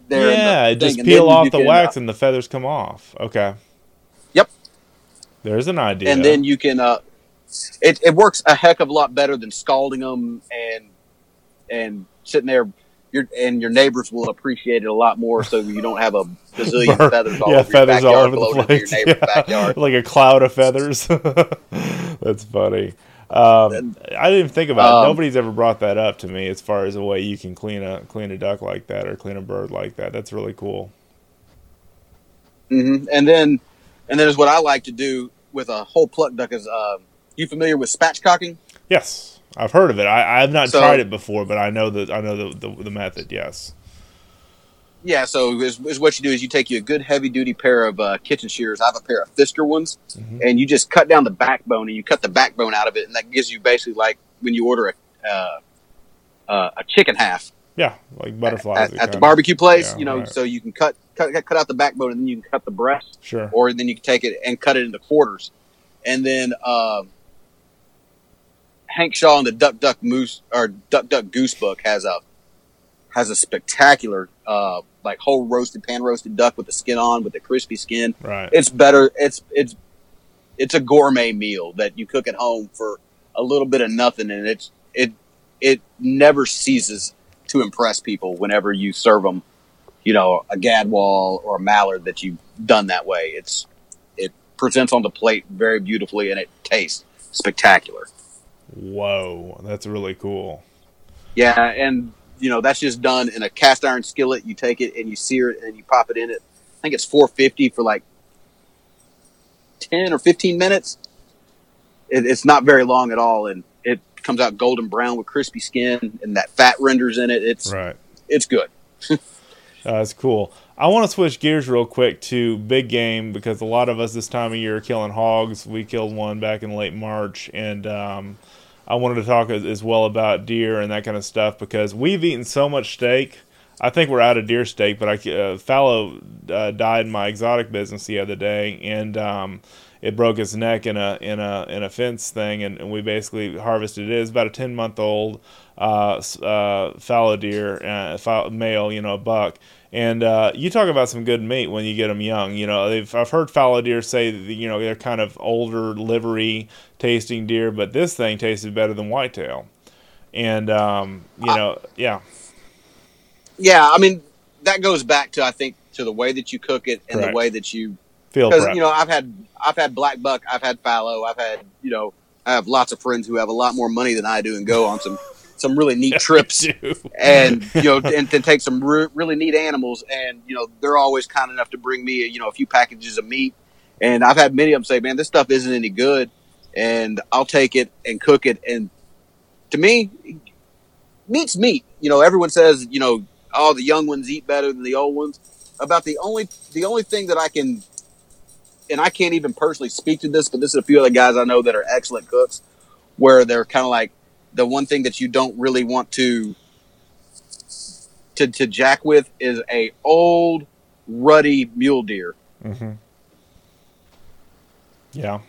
There yeah, the just peel off the can, wax uh, and the feathers come off. Okay. Yep. There's an idea. and then you can. Uh, it it works a heck of a lot better than scalding them and and sitting there. Your and your neighbors will appreciate it a lot more, so you don't have a bazillion Burn- feathers all yeah, over feathers your all over the place. your neighbor's Yeah. backyard. like a cloud of feathers. That's funny. Um, I didn't think about it. Um, Nobody's ever brought that up to me as far as a way you can clean a clean a duck like that or clean a bird like that. That's really cool. hmm And then, and then is what I like to do with a whole pluck duck is. Uh, you familiar with spatchcocking? Yes, I've heard of it. I, I've not So- tried it before, but I know that I know the, the the method. Yes. Yeah. So is, is what you do is you take you a good heavy duty pair of uh, kitchen shears. I have a pair of Fiskars ones, Mhm. and you just cut down the backbone and you cut the backbone out of it, and that gives you basically like when you order a uh, uh, a chicken half Yeah, like butterflies. at, at the barbecue place. yeah, you know, right. so you can cut, cut cut out the backbone and then you can cut the breast. Sure. or then you can take it and cut it into quarters. And then um, Hank Shaw in the Duck Duck Moose or Duck Duck Goose book has a has a spectacular uh, like whole roasted pan roasted duck with the skin on with the crispy skin. Right. It's better. It's it's it's a gourmet meal that you cook at home for a little bit of nothing, and it's it it never ceases to impress people whenever you serve them. You know, a gadwall or a mallard that you've done that way. It's it presents on the plate very beautifully, and it tastes spectacular. Whoa, that's really cool. Yeah, and you know that's just done in a cast iron skillet. You take it and you sear it and you pop it in it. I think it's four fifty for like ten or fifteen minutes. It, it's not very long at all, and it comes out golden brown with crispy skin and that fat renders in it. It's Right. it's good. Uh, that's cool. I want to switch gears real quick to big game because a lot of us this time of year are killing hogs. We killed one back in late March, and um, I wanted to talk as, as well about deer and that kind of stuff because we've eaten so much steak. I think we're out of deer steak, but I uh, fallow uh, died in my exotic business the other day, and um, it broke his neck in a in a in a fence thing, and, and we basically harvested it. It's about a ten month old uh, uh, fallow deer, uh, fall- male, you know, a buck. And uh, you talk about some good meat when you get them young. You know, they've, I've heard fallow deer say that you know they're kind of older, livery tasting deer, but this thing tasted better than whitetail. And um, you know, yeah, Yeah, I mean that goes back to I think to the way that you cook it and Correct. the way that you feel. because you know I've had I've had black buck, I've had fallow, I've had you know I have lots of friends who have a lot more money than I do and go on some some really neat trips and you know and to take some re- really neat animals. And you know they're always kind enough to bring me you know a few packages of meat. And I've had many of them say man this stuff isn't any good. And I'll take it and cook it. And to me meat's meat. You know everyone says you know oh the young ones eat better than the old ones. About the only the only thing that I can and I can't even personally speak to this but this is a few other guys I know that are excellent cooks where they're kind of like the one thing that you don't really want to to, to jack with is a old ruddy mule deer. hmm Yeah,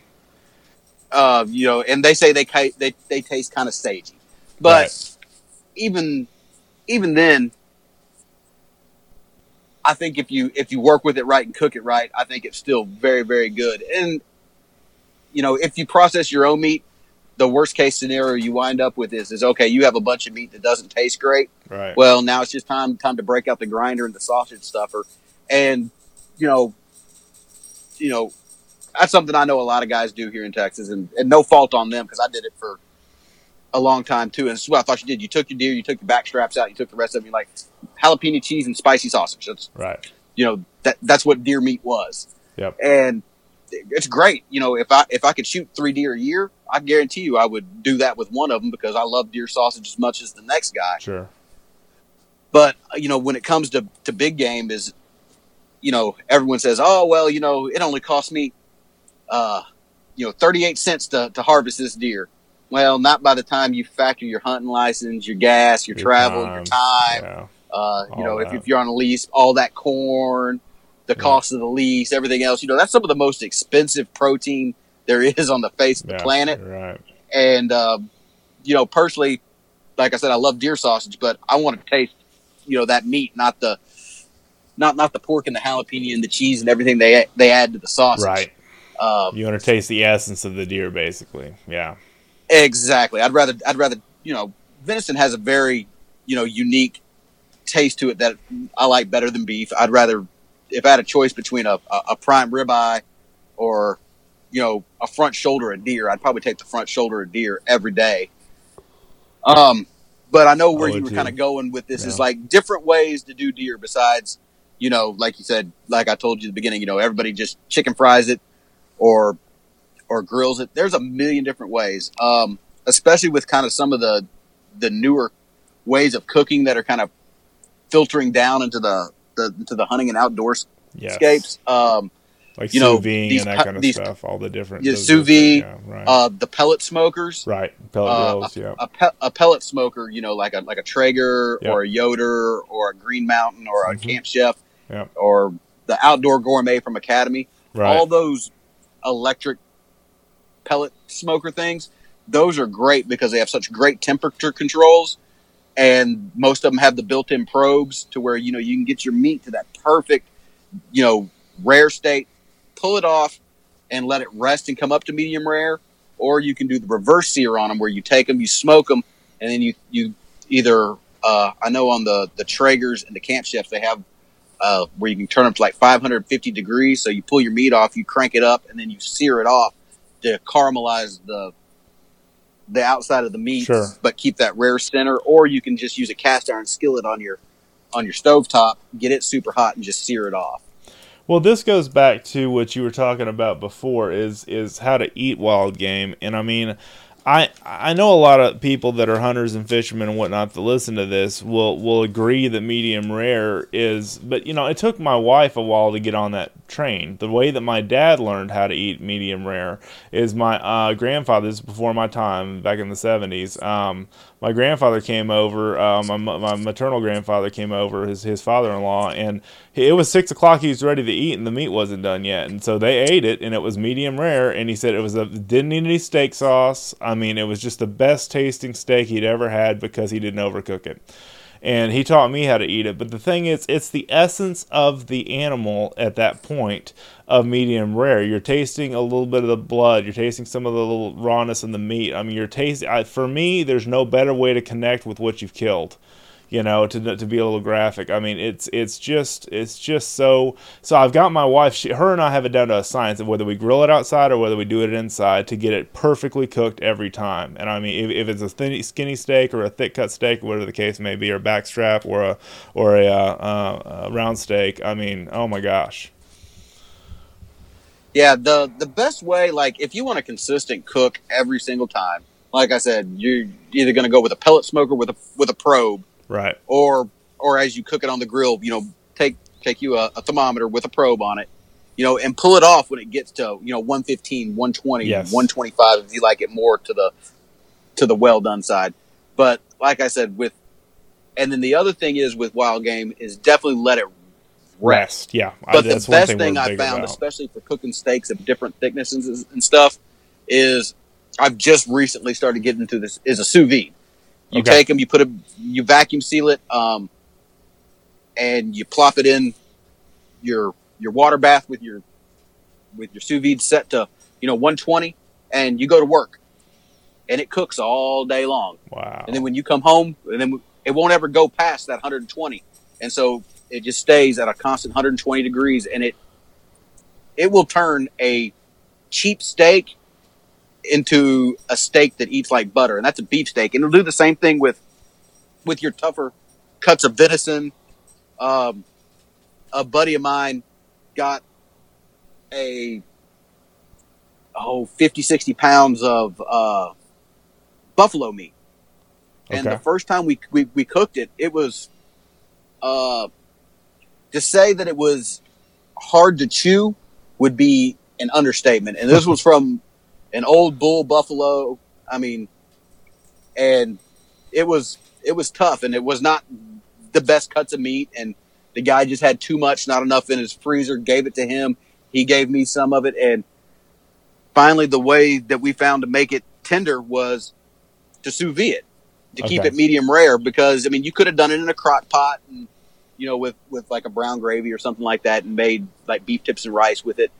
Uh, you know, and they say they they they taste kind of sagey, but Right. even even then, I think if you if you work with it right and cook it right, I think it's still very very good. And you know, if you process your own meat, the worst case scenario you wind up with is is okay, you have a bunch of meat that doesn't taste great. right. Well, now it's just time time to break out the grinder and the sausage stuffer, and you know, you know, that's something I know a lot of guys do here in Texas, and, and no fault on them because I did it for a long time too, and this is what I thought you did. You took your deer, you took your back straps out, you took the rest of them, you like jalapeno cheese and spicy sausage. That's right. you know that that's what deer meat was. Yep. And it's great. You know, if I if I could shoot three deer a year, I guarantee you, I would do that with one of them because I love deer sausage as much as the next guy. Sure. But you know, when it comes to to big game, is you know everyone says, oh well, you know it only cost me, uh, you know, thirty eight cents to to harvest this deer. Well, not by the time you factor your hunting license, your gas, your, Your travel, time, your time. Yeah. Uh, you All know, if, if you're on a lease, all that corn, the Yeah. cost of the lease, everything else. You know, that's some of the most expensive protein there is on the face of the yeah. planet. Right. And um, you know, personally, like I said, I love deer sausage, but I want to taste, you know, that meat, not the, not not the pork and the jalapeno and the cheese and everything they they add to the sausage. Right. Um, You want to taste the essence of the deer, basically. Yeah. Exactly. I'd rather I'd rather you know venison has a very you know unique taste to it that I like better than beef. I'd rather if I had a choice between a, a, a prime ribeye or you know a front shoulder of deer, I'd probably take the front shoulder of deer every day. Um, but I know where I you were kind of going with this is like different ways to do deer besides you know like you said like I told you at the beginning you know everybody just chicken fries it or or grills it. There's a million different ways, um, especially with kind of some of the the newer ways of cooking that are kind of filtering down into the, the into the hunting and outdoor Yes. scapes. Um, Like you sous know, these and that kind of these- stuff. All the different. Yeah, sous vide, Yeah. Right. uh, the pellet smokers, right. Pellet uh, grills. Yeah. a, pe- a pellet smoker, you know, like a like a Traeger Yep. or a Yoder or a Green Mountain or a Mhm. Camp Chef Yep. or the Outdoor Gourmet from Academy. Right. all those electric pellet smoker things those are great because they have such great temperature controls and most of them have the built-in probes to where you know you can get your meat to that perfect you know rare state pull it off and let it rest and come up to medium rare or you can do the reverse sear on them where you take them you smoke them and then you you either uh, i know on the the traegers and the camp chefs they have uh, where you can turn them to like 550 degrees. So you pull your meat off, you crank it up, and then you sear it off to caramelize the the outside of the meat, Sure. but keep that rare center. Or you can just use a cast iron skillet on your on your stovetop, get it super hot, and just sear it off. Well, this goes back to what you were talking about before is is how to eat wild game, and I mean, I I know a lot of people that are hunters and fishermen and whatnot that listen to this will will agree that medium rare is, but you know, it took my wife a while to get on that train. The way that my dad learned how to eat medium rare is my uh, grandfather. This is before my time, back in the seventies. Um, my grandfather came over. Uh, my my maternal grandfather came over. His his father in law, and it was six o'clock. He was ready to eat, and the meat wasn't done yet. And so they ate it, and it was medium rare. And he said it was a didn't need any steak sauce. I mean, it was just the best tasting steak he'd ever had because he didn't overcook it and he taught me how to eat it. But the thing is, it's the essence of the animal at that point of medium rare. You're tasting a little bit of the blood. You're tasting some of the little rawness in the meat. I mean, you're tasting. For me, there's no better way to connect with what you've killed. You know, to to be a little graphic. I mean, it's it's just it's just so. So I've got my wife. She, her and I have it down to a science of whether we grill it outside or whether we do it inside to get it perfectly cooked every time. And I mean, if, if it's a thin, skinny steak or a thick cut steak, whatever the case may be, or backstrap or a or a, uh, a round steak. I mean, oh my gosh. Yeah, the the best way, like if you want a consistent cook every single time, like I said, you're either going to go with a pellet smoker with a with a probe, Right. or or as you cook it on the grill, you know, take take you a, a thermometer with a probe on it, you know, and pull it off when it gets to you know 115, 120, Yes. 125 if you like it more to the to the well done side. But like I said, with and then the other thing is with wild game is definitely let it rest. Rest. Yeah. I- But the best thing we're I found, about. especially for cooking steaks of different thicknesses and stuff, is I've just recently started getting into this is a sous vide. You Okay. take them, you put a, you vacuum seal it, um, and you plop it in your your water bath with your with your sous vide set to you know 120, and you go to work, and it cooks all day long. Wow. And then when you come home, and then it won't ever go past that 120, and so it just stays at a constant 120 degrees, and it it will turn a cheap steak into a steak that eats like butter, and that's a beef steak. And it'll do the same thing with with your tougher cuts of venison. Um, a buddy of mine got a oh 50, 60 pounds of uh, buffalo meat. And Okay. the first time we, we we cooked it, it was uh, to say that it was hard to chew would be an understatement. And this was from an old bull buffalo. I mean, and it was it was tough, and it was not the best cuts of meat. And the guy just had too much, not enough in his freezer. Gave it to him. He gave me some of it, and finally, the way that we found to make it tender was to sous vide it to keep it medium rare. Because I mean, you could have done it in a crock pot, and you know, with with like a brown gravy or something like that, and made like beef tips and rice with it.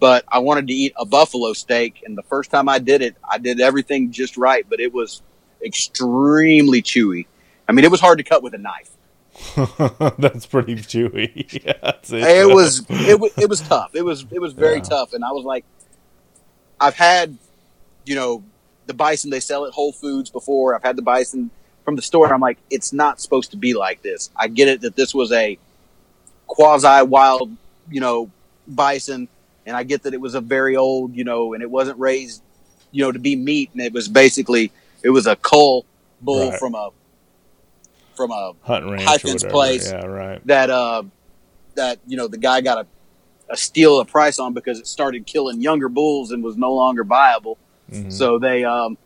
But I wanted to eat a buffalo steak, and the first time I did it, I did everything just right, but it was extremely chewy. I mean, it was hard to cut with a knife. That's pretty chewy. yeah, it was it was it was tough. It was it was very Yeah. tough, and I was like, I've had, you know, the bison they sell at Whole Foods before. I've had the bison from the store. I'm like, it's not supposed to be like this. I get it that this was a quasi wild, you know, bison, and I get that it was a very old, you know, and it wasn't raised, you know, to be meat, and it was basically it was a cull bull Right. from a from a high fence place. Yeah, right. that uh that you know the guy got a, a steal a price on because it started killing younger bulls and was no longer viable. Mhm. So they um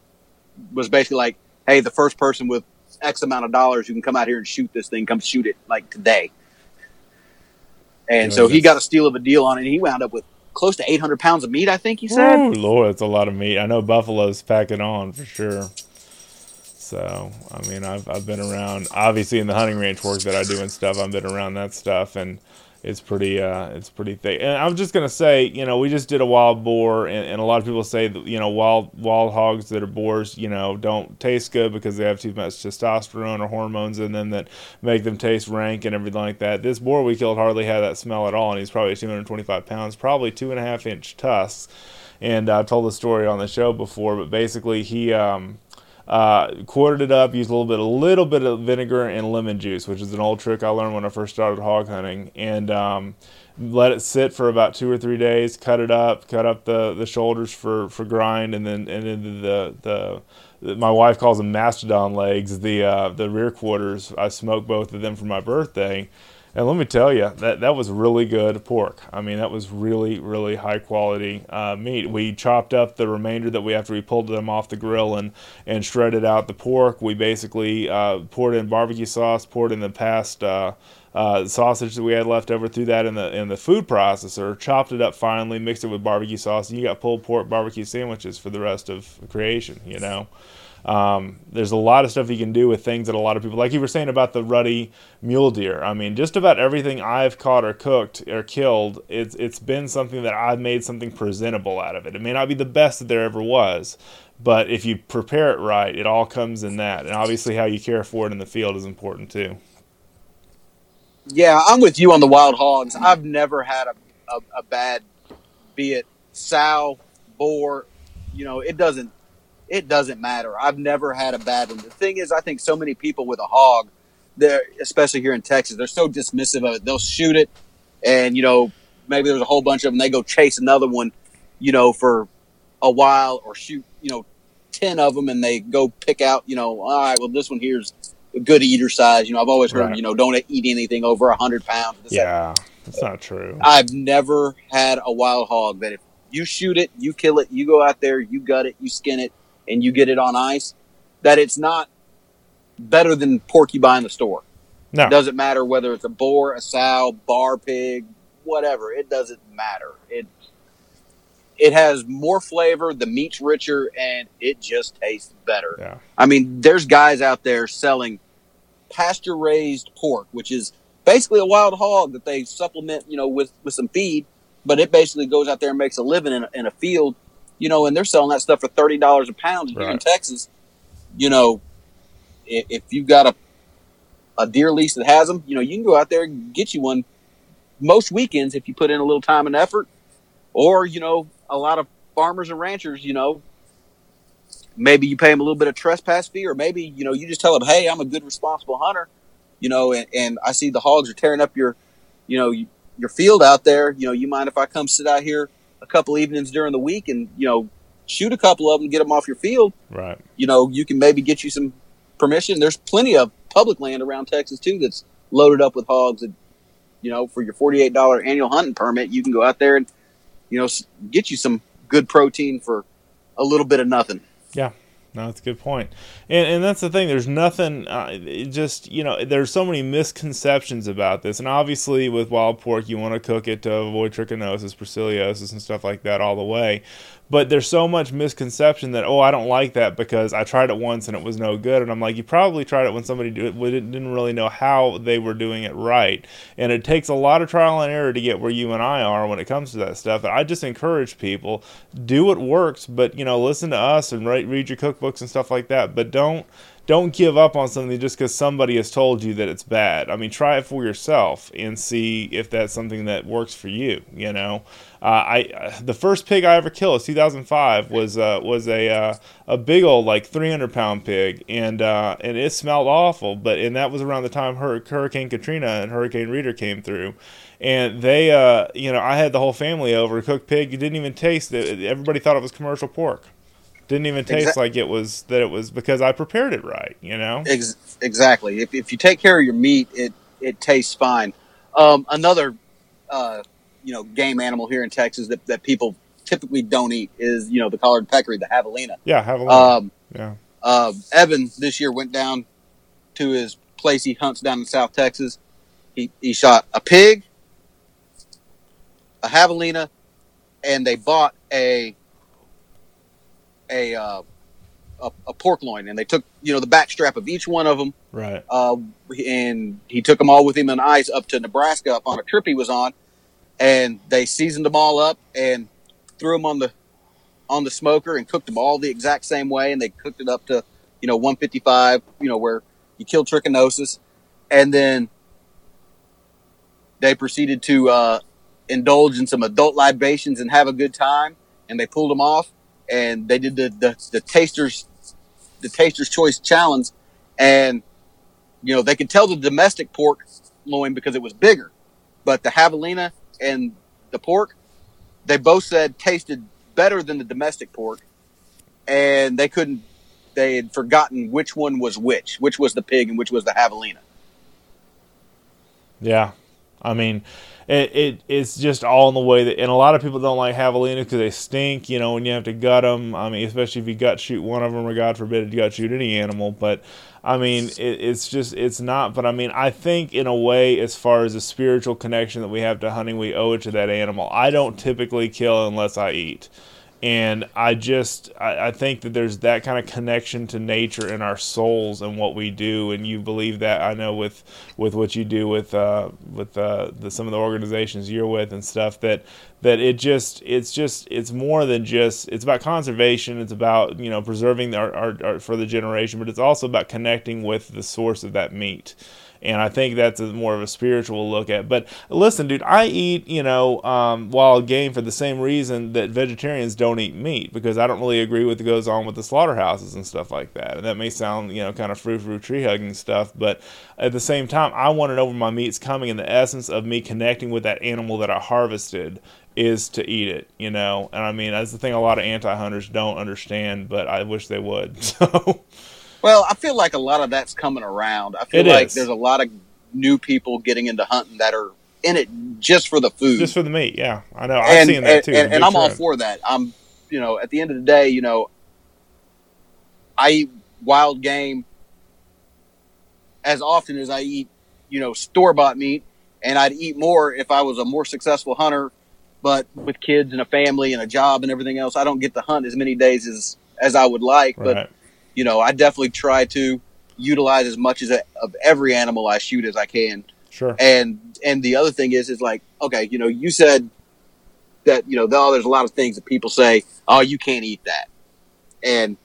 was basically like, hey, the first person with X amount of dollars who can come out here and shoot this thing, come shoot it like today. And Yeah, so he got a steal of a deal on it. and He wound up with close to 800 pounds of meat, I think he said. Ooh, Lord, that's a lot of meat. I know buffaloes pack it on for sure. So, I mean, I've I've been around, obviously in the hunting ranch work that I do and stuff. I've been around that stuff, and it's pretty uh, it's pretty thick. And I'm just gonna say, you know, we just did a wild boar, and, and a lot of people say that you know wild wild hogs that are boars, you know, don't taste good because they have too much testosterone or hormones in them that make them taste rank and everything like that. This boar we killed hardly had that smell at all, and he's probably 225 pounds, probably two and a half inch tusks. And I've told the story on the show before, but basically he um, uh, quartered it up, used a little bit, a little bit of vinegar and lemon juice, which is an old trick I learned when I first started hog hunting, and um, let it sit for about two or three days. Cut it up, cut up the, the shoulders for, for grind, and then and then the the the my wife calls them mastodon legs, the uh, the rear quarters. I smoked both of them for my birthday. And let me tell you, that, that was really good pork. I mean, that was really, really high quality uh, meat. We chopped up the remainder that we, after we pulled them off the grill and, and shredded out the pork, we basically uh, poured in barbecue sauce, poured in the past uh, uh, sausage that we had left over, threw that in the in the food processor, chopped it up finely, mixed it with barbecue sauce, and you got pulled pork barbecue sandwiches for the rest of creation, you know. Um, there's a lot of stuff you can do with things that a lot of people, like you were saying about the ruddy mule deer. I mean, just about everything I've caught or cooked or killed, it's it's been something that I've made something presentable out of it. It may not be the best that there ever was, but if you prepare it right, it all comes in that. And obviously, how you care for it in the field is important too. Yeah, I'm with you on the wild hogs. I've never had a, a, a bad, be it sow, boar, you know, it doesn't, it doesn't matter. I've never had a bad one. The thing is, I think so many people with a hog, they're, especially here in Texas, they're so dismissive of it. They'll shoot it and, you know, maybe there's a whole bunch of them. They go chase another one, you know, for a while or shoot, you know, 10 of them and they go pick out, you know, all right, well, this one here's a good eater size. You know, I've always heard, Right. you know, don't eat anything over a hundred pounds. Yeah, that's not true. I've never had a wild hog that if you shoot it, you kill it, you go out there, you gut it, you skin it, and you get it on ice, that it's not better than pork you buy in the store. No, It doesn't matter whether it's a boar, a sow, bar pig, whatever. It doesn't matter. It it has more flavor, the meat's richer, and it just tastes better. yeah, I mean, there's guys out there selling pasture raised pork, which is basically a wild hog that they supplement, you know, with, with some feed, but it basically goes out there and makes a living in a, in a field, you know, and they're selling that stuff for $30 a pound here in Texas. You know, if, if you've got a, a deer lease that has them, you know, you can go out there and get you one most weekends if you put in a little time and effort. Or, you know, a lot of farmers and ranchers, you know, maybe you pay them a little bit of trespass fee, or maybe you know you just tell them, "Hey, I'm a good, responsible hunter," you know, and, and I see the hogs are tearing up your, you know, your field out there. You know, you mind if I come sit out here a couple evenings during the week and you know shoot a couple of them, get them off your field. Right. You know, you can maybe get you some permission. There's plenty of public land around Texas too that's loaded up with hogs. And you know, for your forty eight dollar annual hunting permit, you can go out there and you know get you some good protein for a little bit of nothing. Yeah. No, that's a good point. And and that's the thing. There's nothing. Uh, just you know, there's so many misconceptions about this. And obviously, with wild pork, you want to cook it to avoid trichinosis, brucellosis, and stuff like that all the way. But there's so much misconception that oh, I don't like that because I tried it once and it was no good. And I'm like, you probably tried it when somebody didn't really know how they were doing it right. And it takes a lot of trial and error to get where you and I are when it comes to that stuff. And I just encourage people do what works, but you know, listen to us and write, read your cookbooks and stuff like that. But don't don't give up on something just because somebody has told you that it's bad. I mean, try it for yourself and see if that's something that works for you. You know, uh, I uh, the first pig I ever killed, was 2005, was uh, was a uh, a big old like 300 pound pig, and uh, and it smelled awful. But and that was around the time Hurricane Katrina and Hurricane Rita came through, and they uh, you know I had the whole family over to cook pig. You didn't even taste it. Everybody thought it was commercial pork. Didn't even taste like it was that it was because I prepared it right, you know. Ex- exactly. If, if you take care of your meat, it it tastes fine. Um, another, uh, you know, game animal here in Texas that, that people typically don't eat is you know the collared peccary, the javelina. Yeah, javelina. Um, yeah. Uh, Evan this year went down to his place he hunts down in South Texas. He he shot a pig, a javelina, and they bought a a, uh, a, a pork loin, and they took you know the back strap of each one of them. Right. Uh, and he took them all with him on ice up to Nebraska up on a trip he was on, and they seasoned them all up and threw them on the on the smoker and cooked them all the exact same way, and they cooked it up to you know 155, you know where you kill trichinosis, and then they proceeded to uh, indulge in some adult libations and have a good time, and they pulled them off and they did the, the, the tasters the taster's choice challenge. And you know they could tell the domestic pork loin because it was bigger but the javelina and the pork they both said tasted better than the domestic pork and they couldn't they had forgotten which one was which which was the pig and which was the javelina. Yeah. I mean it, it it's just all in the way that, and a lot of people don't like javelina because they stink. You know, when you have to gut them. I mean, especially if you gut shoot one of them, or God forbid, you gut shoot any animal. But I mean, it, it's just it's not. But I mean, I think in a way, as far as the spiritual connection that we have to hunting, we owe it to that animal. I don't typically kill unless I eat and I just I, I, think that there's that kind of connection to nature in our souls and what we do, and you believe that I know with with what you do with uh, with uh, the, some of the organizations you're with and stuff that that it just it's just it's more than just it's about conservation. It's about you know preserving our, our, our for the generation, but it's also about connecting with the source of that meat and I think that's a, more of a spiritual look at. But listen, dude, I eat you know um, wild game for the same reason that vegetarians don't eat meat because I don't really agree with what goes on with the slaughterhouses and stuff like that. And that may sound you know kind of frou frou tree hugging stuff, but at the same time, I want to know where my meat's coming, and the essence of me connecting with that animal that I harvested is to eat it, you know. And I mean, that's the thing a lot of anti hunters don't understand, but I wish they would. So. Well, I feel like a lot of that's coming around. I feel it like is. there's a lot of new people getting into hunting that are in it just for the food, just for the meat. Yeah, I know. I've seen that too. And, and, and I'm all for that. I'm, you know, at the end of the day, you know, I eat wild game as often as I eat, you know, store bought meat, and I'd eat more if I was a more successful hunter. But with kids and a family and a job and everything else, I don't get to hunt as many days as as I would like. Right. But you know, I definitely try to utilize as much as a, of every animal I shoot as I can. Sure. And and the other thing is, is like, okay, you know, you said that you know, though there's a lot of things that people say, oh, you can't eat that, and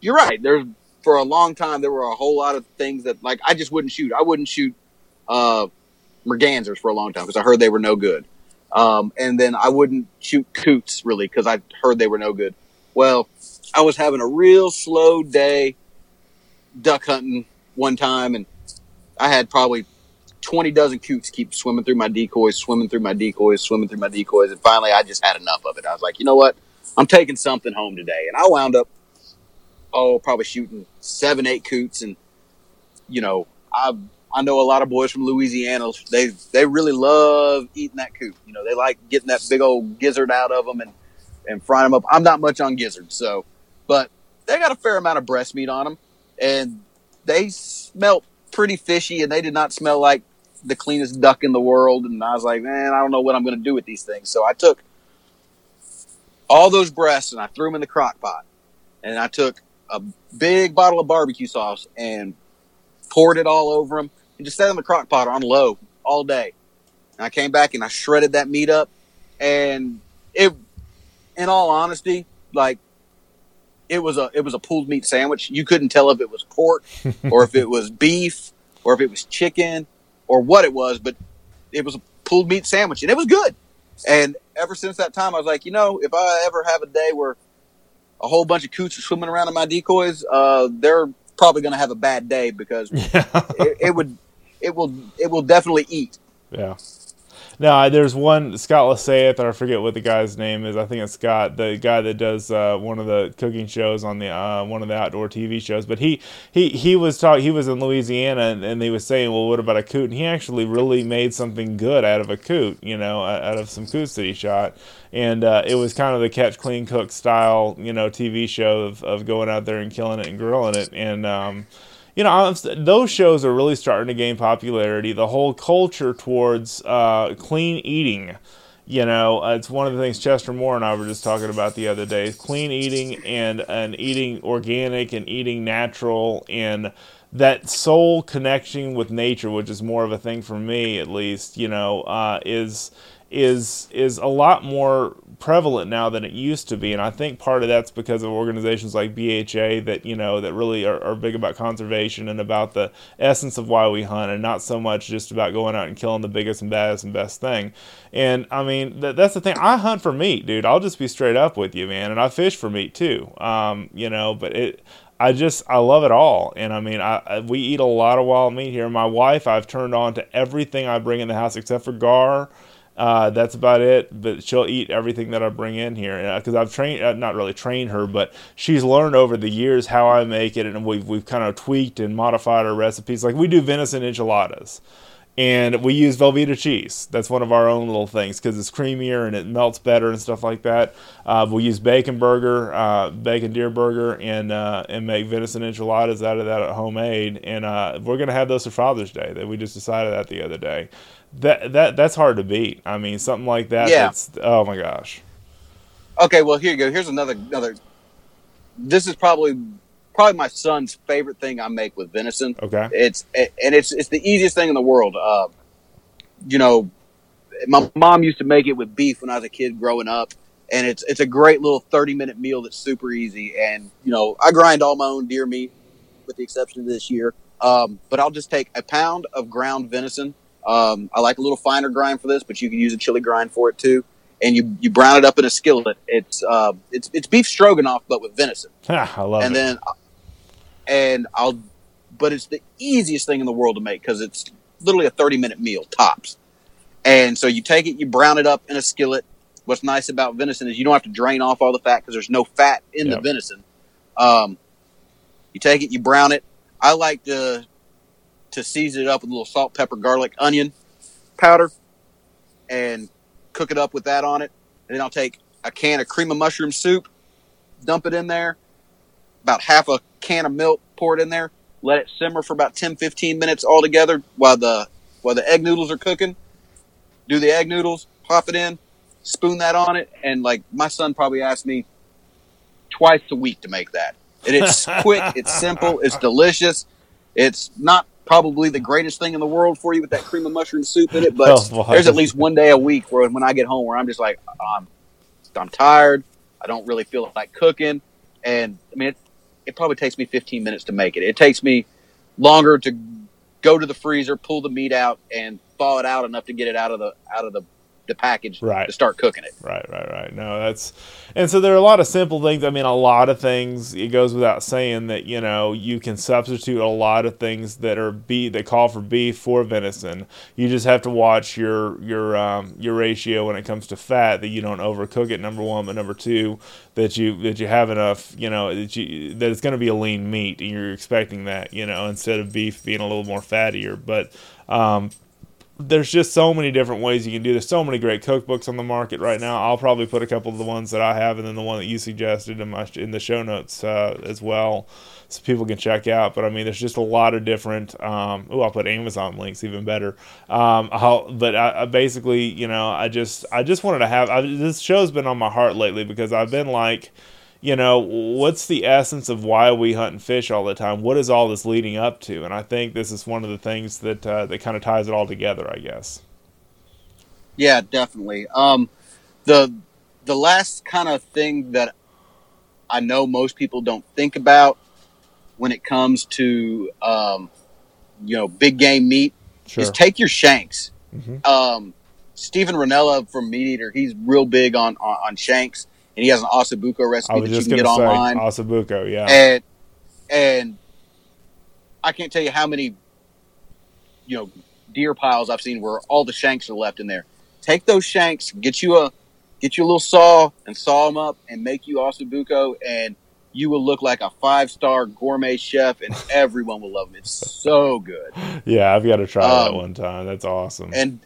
you're right. There's for a long time there were a whole lot of things that like I just wouldn't shoot. I wouldn't shoot uh, mergansers for a long time because I heard they were no good. Um, and then I wouldn't shoot coots really because I heard they were no good. Well, I was having a real slow day duck hunting one time, and I had probably 20 dozen coots keep swimming through my decoys, swimming through my decoys, swimming through my decoys. And finally, I just had enough of it. I was like, you know what? I'm taking something home today. And I wound up, oh, probably shooting seven, eight coots. And, you know, I I know a lot of boys from Louisiana. They they really love eating that coot. You know, they like getting that big old gizzard out of them and and frying them up. I'm not much on gizzards, so but they got a fair amount of breast meat on them, and they smelt pretty fishy, and they did not smell like the cleanest duck in the world. And I was like, man, I don't know what I'm going to do with these things. So I took all those breasts and I threw them in the crock pot, and I took a big bottle of barbecue sauce and poured it all over them and just sat in the crock pot on low all day. And I came back and I shredded that meat up, and it, in all honesty, like it was a it was a pulled meat sandwich. You couldn't tell if it was pork or if it was beef or if it was chicken or what it was, but it was a pulled meat sandwich and it was good. And ever since that time, I was like, you know, if I ever have a day where a whole bunch of coots are swimming around in my decoys, uh, they're probably going to have a bad day because yeah. it, it, would, it will, it will definitely eat. Yeah. Now, there's one Scott Leysath, or I forget what the guy's name is. I think it's Scott, the guy that does uh, one of the cooking shows on the uh, one of the outdoor TV shows. But he he he was talking. He was in Louisiana, and, and he was saying, "Well, what about a coot?" And he actually really made something good out of a coot. You know, out of some coots that he shot, and uh, it was kind of the catch, clean, cook style. You know, TV show of, of going out there and killing it and grilling it, and um, you know, those shows are really starting to gain popularity. The whole culture towards uh, clean eating, you know, uh, it's one of the things Chester Moore and I were just talking about the other day. Clean eating and and eating organic and eating natural and that soul connection with nature, which is more of a thing for me at least, you know, uh, is is is a lot more prevalent now than it used to be. And i think part of that's because of organizations like bha that you know that really are, are, big about conservation and about the essence of why we hunt and not so much just about going out and killing the biggest and baddest and best thing. And i mean th- that's the thing. I hunt for meat dude. I'll just be straight up with you man. And i fish for meat too. Um, you know but it I just I love it all, and I mean I, we eat a lot of wild meat here. My wife I've turned on to everything I bring in the house except for gar uh, that's about it. But she'll eat everything that I bring in here because uh, I've trained, uh, not really trained her, but she's learned over the years how I make it, and we've we've kind of tweaked and modified our recipes. Like we do venison enchiladas, and we use Velveeta cheese. That's one of our own little things because it's creamier and it melts better and stuff like that. Uh, we use bacon burger, uh, bacon deer burger, and uh, and make venison enchiladas out of that at homemade. And we're gonna have those for Father's Day. That we just decided that the other day that that that's hard to beat. I mean, something like that. Yeah. That's, oh my gosh. Okay, well here you go. Here's another another. This is probably probably my son's favorite thing I make with venison. Okay. It's and it's it's the easiest thing in the world. Uh, you know, my mom used to make it with beef when I was a kid growing up, and it's it's a great little thirty minute meal that's super easy. And you know, I grind all my own deer meat, with the exception of this year. Um, but I'll just take a pound of ground venison um, I like a little finer grind for this, but you can use a chili grind for it too. And you, you brown it up in a skillet. It's uh, it's it's beef stroganoff, but with venison. I love and it. And then, and I'll, but it's the easiest thing in the world to make because it's literally a thirty minute meal tops. And so you take it, you brown it up in a skillet. What's nice about venison is you don't have to drain off all the fat because there's no fat in yep. the venison. Um, you take it, you brown it. I like to to season it up with a little salt, pepper, garlic, onion powder, and cook it up with that on it. And then I'll take a can of cream of mushroom soup, dump it in there, about half a can of milk, pour it in there, let it simmer for about 10, 15 minutes all together while the while the egg noodles are cooking. Do the egg noodles, pop it in, spoon that on it, and like my son probably asked me twice a week to make that. And it's quick, it's simple, it's delicious. It's not probably the greatest thing in the world for you with that cream of mushroom soup in it. But oh, there's at least one day a week where when I get home where I'm just like I'm I'm tired. I don't really feel like cooking, and I mean it, it probably takes me 15 minutes to make it. It takes me longer to go to the freezer, pull the meat out, and thaw it out enough to get it out of the out of the the package Right. to start cooking it. Right, right, right. No, that's and so there are a lot of simple things. I mean, a lot of things. It goes without saying that you know you can substitute a lot of things that are beef that call for beef for venison. You just have to watch your your um, your ratio when it comes to fat that you don't overcook it. Number one, but number two, that you that you have enough. You know that you that it's going to be a lean meat, and you're expecting that. You know, instead of beef being a little more fattier, but. Um, there's just so many different ways you can do. There's so many great cookbooks on the market right now. I'll probably put a couple of the ones that I have, and then the one that you suggested in my in the show notes uh, as well, so people can check out. But I mean, there's just a lot of different. Um, oh, I'll put Amazon links, even better. Um, but I, I basically, you know, I just I just wanted to have I, this show's been on my heart lately because I've been like you know, what's the essence of why we hunt and fish all the time? What is all this leading up to? And I think this is one of the things that uh, that kind of ties it all together, I guess. Yeah, definitely. Um, the the last kind of thing that I know most people don't think about when it comes to um, you know big game meat Sure. is take your shanks. Mhm. Um, Steven Rinella from Meat Eater, he's real big on, on, on shanks, and he has an ossobuco I recipe that you can get online. Ossobuco, yeah. and and I can't tell you how many you know deer piles I've seen where all the shanks are left in there. Take those shanks, get you a get you a little saw and saw them up and make you ossobuco and you will look like a five star gourmet chef and everyone will love them. It's so good. yeah, I've got to try that Um, one time. That's awesome. And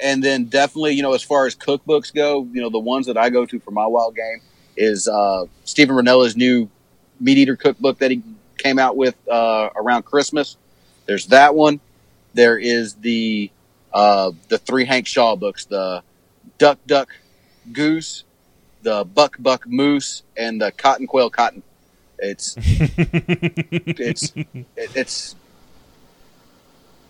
and then definitely, you know, as far as cookbooks go, you know, the ones that I go to for my wild game is uh, Steven Rinella's new meat eater cookbook that he came out with uh, around Christmas. There's that one. There is the uh, the three Hank Shaw books, the Duck Duck Goose, the Buck Buck Moose, and the Cotton Quail Cotton. It's it's it's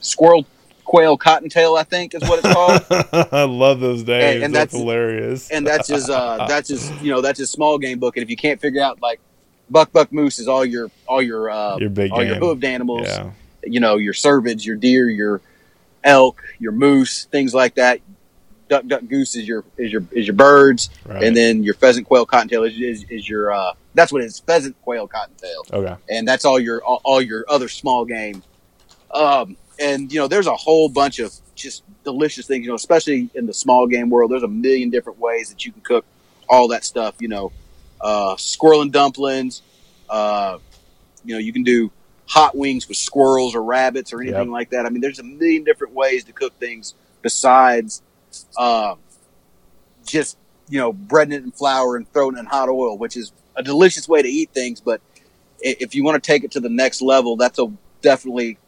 Squirrel Quail Cottontail, I think is what it's called. I love those days. And- and that's, that's- hilarious. and that's his uh that's his you know that's his small game book and if you can't figure out like buck buck moose is all your all your uh your big all your game. hooved animals Yeah. you know your cervids your deer your elk your moose things like that duck duck goose is your is your is your birds Right. and then your pheasant quail cottontail is, is, is your uh that's what it is pheasant quail cottontail okay. and that's all your all, all your other small game. Um, and you know, there's a whole bunch of just delicious things. You know, especially in the small game world, there's a million different ways that you can cook all that stuff. You know, uh, squirrel and dumplings. Uh, you know, you can do hot wings with squirrels or rabbits or anything Yep. like that. I mean, there's a million different ways to cook things besides uh, just you know breading it in flour and throwing it in hot oil, which is a delicious way to eat things. But if you want to take it to the next level, that's a definitely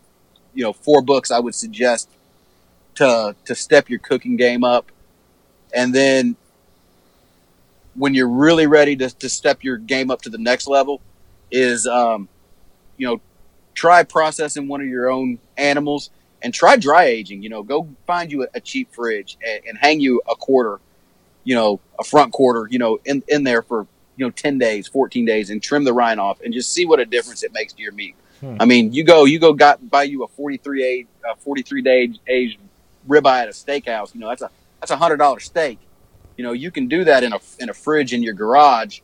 you know four books I would suggest to to step your cooking game up, and then when you're really ready to, to step your game up to the next level, is um, you know try processing one of your own animals and try dry aging. You know, go find you a, a cheap fridge and, and hang you a quarter, you know, a front quarter, you know, in in there for you know ten days, fourteen days, and trim the rind off, and just see what a difference it makes to your meat. Hmm. I mean, you go, you go, got buy you a forty three age, uh, forty three day aged ribeye at a steakhouse. You know, that's a that's a hundred dollar steak. You know, you can do that in a in a fridge in your garage.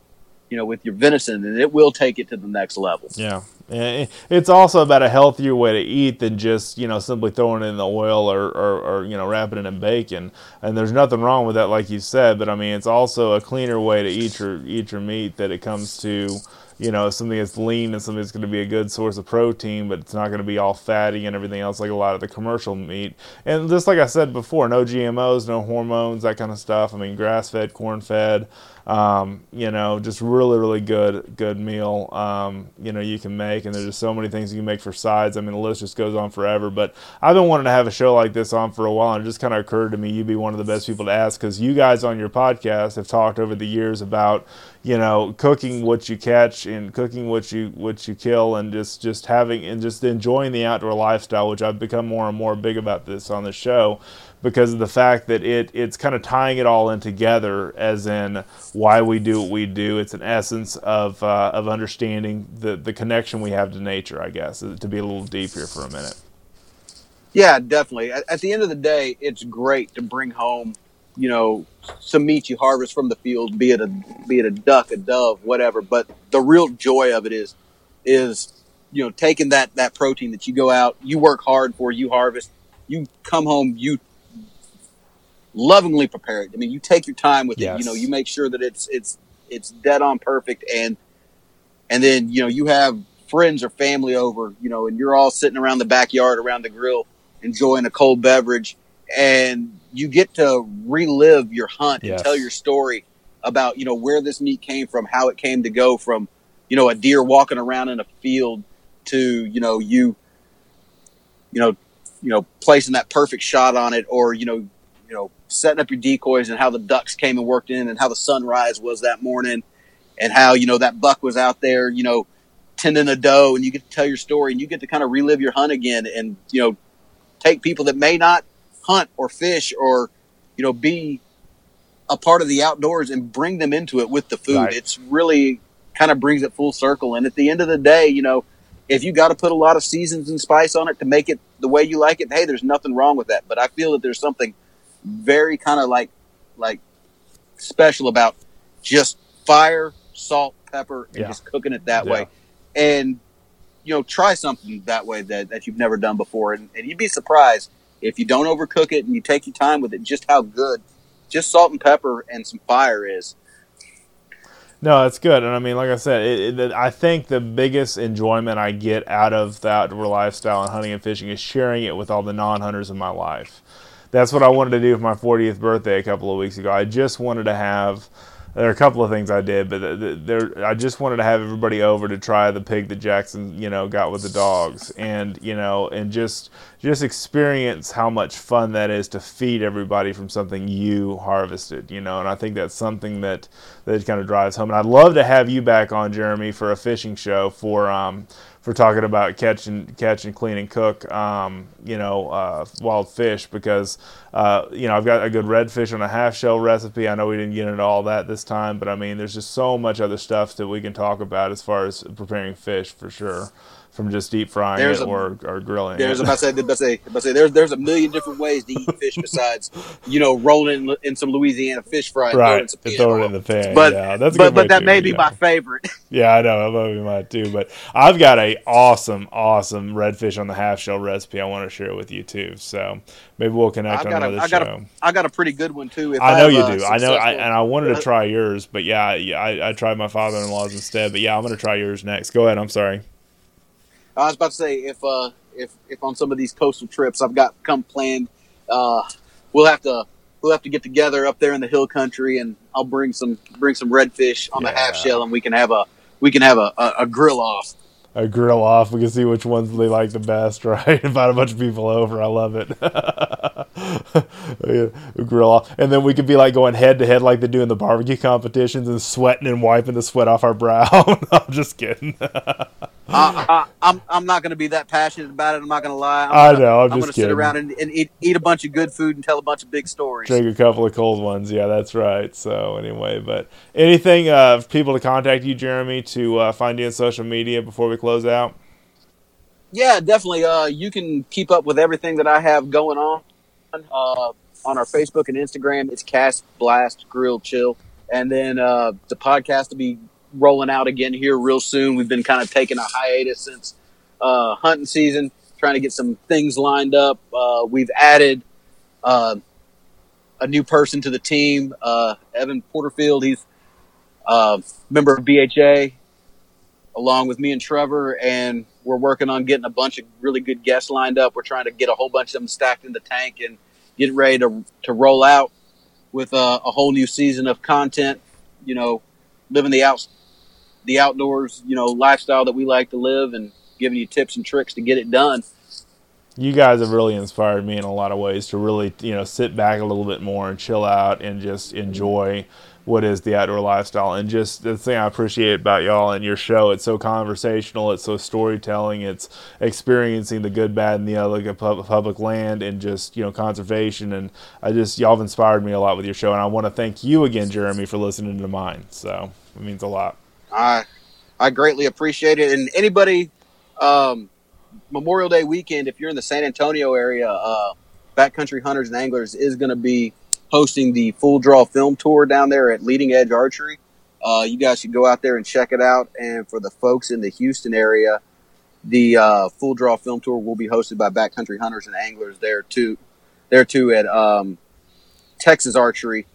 You know, with your venison, and it will take it to the next level. Yeah. It's also about a healthier way to eat than just, you know, simply throwing it in the oil or, or, or, you know, wrapping it in bacon. And there's nothing wrong with that, like you said, but I mean, it's also a cleaner way to eat your, eat your meat that it comes to, you know, something that's lean and something that's going to be a good source of protein, but it's not going to be all fatty and everything else like a lot of the commercial meat. And just like I said before, no GMOs, no hormones, that kind of stuff. I mean, grass fed, corn fed. Um, you know, just really, really good, good meal. Um, you know, you can make, and there's just so many things you can make for sides. I mean, the list just goes on forever. But I've been wanting to have a show like this on for a while, and it just kind of occurred to me you'd be one of the best people to ask because you guys on your podcast have talked over the years about, you know, cooking what you catch and cooking what you what you kill, and just just having and just enjoying the outdoor lifestyle, which I've become more and more big about this on the show because of the fact that it it's kind of tying it all in together as in why we do what we do it's an essence of uh, of understanding the the connection we have to nature i guess to be a little deep here for a minute Yeah, definitely. At, at the end of the day, it's great to bring home you know, some meat you harvest from the field, be it a be it a duck, a dove, whatever. But the real joy of it is is you know taking that that protein that you go out, you work hard for, you harvest, you come home, you lovingly prepare it. I mean, you take your time with Yes. it. You know, you make sure that it's it's it's dead on perfect, and and then you know you have friends or family over, you know, and you're all sitting around the backyard around the grill enjoying a cold beverage, and you get to relive your hunt Yes. and tell your story about you know where this meat came from, how it came to go from you know a deer walking around in a field to you know you you know you know placing that perfect shot on it or you know setting up your decoys and how the ducks came and worked in and how the sunrise was that morning and how you know that buck was out there you know tending a doe and you get to tell your story and you get to kind of relive your hunt again and you know take people that may not hunt or fish or you know be a part of the outdoors and bring them into it with the food Right. it's really kind of brings it full circle and at the end of the day you know if you got to put a lot of seasons and spice on it to make it the way you like it hey there's nothing wrong with that but i feel that there's something very kind of like like special about just fire salt pepper and Yeah. just cooking it that Yeah. way and you know try something that way that, that you've never done before and, and you'd be surprised if you don't overcook it and you take your time with it just how good just salt and pepper and some fire is No, it's good, and I mean, like I said, it, it, I think the biggest enjoyment I get out of the outdoor lifestyle and hunting and fishing is sharing it with all the non-hunters in my life. That's what I wanted to do for my 40th birthday a couple of weeks ago. I just wanted to have. There are a couple of things I did, but th- th- there I just wanted to have everybody over to try the pig that Jackson, you know, got with the dogs, and you know, and just just experience how much fun that is to feed everybody from something you harvested, you know. And I think that's something that that kind of drives home. And I'd love to have you back on, Jeremy, for a fishing show for um for talking about catch and catch and clean and cook, um, you know, uh, wild fish because uh, you know I've got a good redfish on a half shell recipe. I know we didn't get into all that this time, but I mean, there's just so much other stuff that we can talk about as far as preparing fish for sure, from just deep frying There's it a- or, or grilling. There's it. about say, about say, about say there's there's a million different ways to eat fish besides you know rolling in, in some Louisiana fish fry and throwing right, some to throw it in the pan. But yeah, that's a but good but that too, may be yeah. my favorite. Yeah, I know. That would be mine too. But I've got a awesome, awesome redfish on the half shell recipe I want to share with you too. So maybe we'll connect on a- another I got a- show. I got a pretty good one too. If I know have you do. I know, I, and I wanted to try yours, but yeah, yeah, I, I tried my father-in-law's instead. But yeah, I'm gonna try yours next. Go ahead. I'm sorry. I was about to say if uh if if on some of these coastal trips I've got come planned, uh, we'll have to we'll have to get together up there in the hill country and I'll bring some bring some redfish on the half shell and we can have a we can have a, a, a grill off. A grill off. We can see which ones they like the best, right? Invite a bunch of people over. I love it. Yeah, grill off, and then we could be like going head to head like they do in the barbecue competitions and sweating and wiping the sweat off our brow. I'm just kidding. I, I, I'm I'm not going to be that passionate about it. I'm not going to lie. I'm I know. I'm, I'm just going to sit around and, and eat, eat a bunch of good food and tell a bunch of big stories. Drink a couple of cold ones. Yeah, that's right. So anyway, but anything uh, people to contact you, Jeremy, to uh, find you on social media before we close out. Yeah, definitely. Uh, you can keep up with everything that I have going on uh, on our Facebook and Instagram. It's Cast Blast Grill Chill, and then uh, the podcast will be rolling out again here real soon. We've been kind of taking a hiatus since uh, hunting season, trying to get some things lined up. Uh, we've added uh, a new person to the team, uh, Evan Porterfield. He's a member of BHA, along with me and Trevor, and we're working on getting a bunch of really good guests lined up. We're trying to get a whole bunch of them stacked in the tank and getting ready to to roll out with a, a whole new season of content. You know, living the out the outdoors, you know, lifestyle that we like to live, and giving you tips and tricks to get it done. You guys have really inspired me in a lot of ways to really, you know, sit back a little bit more and chill out and just enjoy what is the outdoor lifestyle. And just the thing I appreciate about y'all and your show, it's so conversational, it's so storytelling, it's experiencing the good, bad, and the ugly of public land and just, you know, conservation. And I just, y'all have inspired me a lot with your show. And I want to thank you again, Jeremy, for listening to mine. So it means a lot. I I greatly appreciate it. And anybody, um, Memorial Day weekend, if you're in the San Antonio area, uh, Backcountry Hunters and Anglers is going to be hosting the full draw film tour down there at Leading Edge Archery. Uh, you guys should go out there and check it out. And for the folks in the Houston area, the uh, full draw film tour will be hosted by backcountry hunters and anglers there too. There too at um, Texas Archery.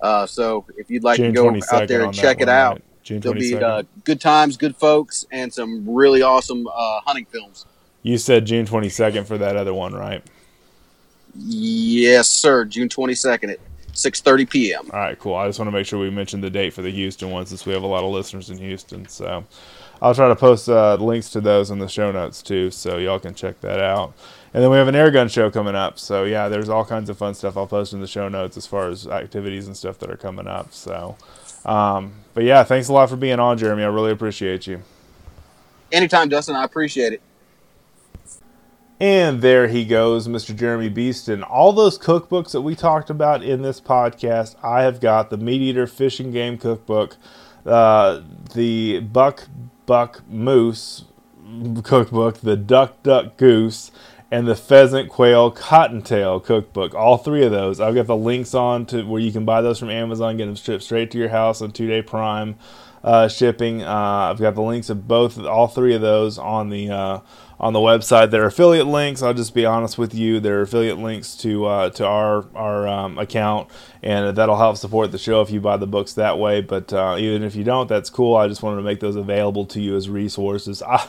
Uh, so if you'd like June to go out there and check it out? June there'll be 22nd. uh, good times, good folks, and some really awesome uh, hunting films. you said June 22nd for that other one, right? Yes, sir. June twenty second at six thirty p.m. All right, cool. I just want to make sure we mention the date for the Houston one since we have a lot of listeners in Houston. So I'll try to post uh, links to those in the show notes too, so y'all can check that out. And then we have an air gun show coming up. So yeah, there's all kinds of fun stuff I'll post in the show notes as far as activities and stuff that are coming up. So, um, but yeah, thanks a lot for being on, Jeremy. I really appreciate you. Anytime, Dustin. I appreciate it. And there he goes, Mr. Jeremy Beaston. All those cookbooks that we talked about in this podcast, I have got the Meat Eater Fishing Game Cookbook, uh, the Buck Buck Moose Cookbook, the Duck Duck Goose, and the Pheasant Quail Cottontail Cookbook. All three of those. I've got the links on to where you can buy those from Amazon, get them shipped straight to your house on two day Prime uh, shipping. Uh, I've got the links of both, all three of those on the uh, on the website. They're affiliate links. I'll just be honest with you. They're affiliate links to uh, to our our um, account, and that'll help support the show if you buy the books that way. But uh, even if you don't, that's cool. I just wanted to make those available to you as resources. I,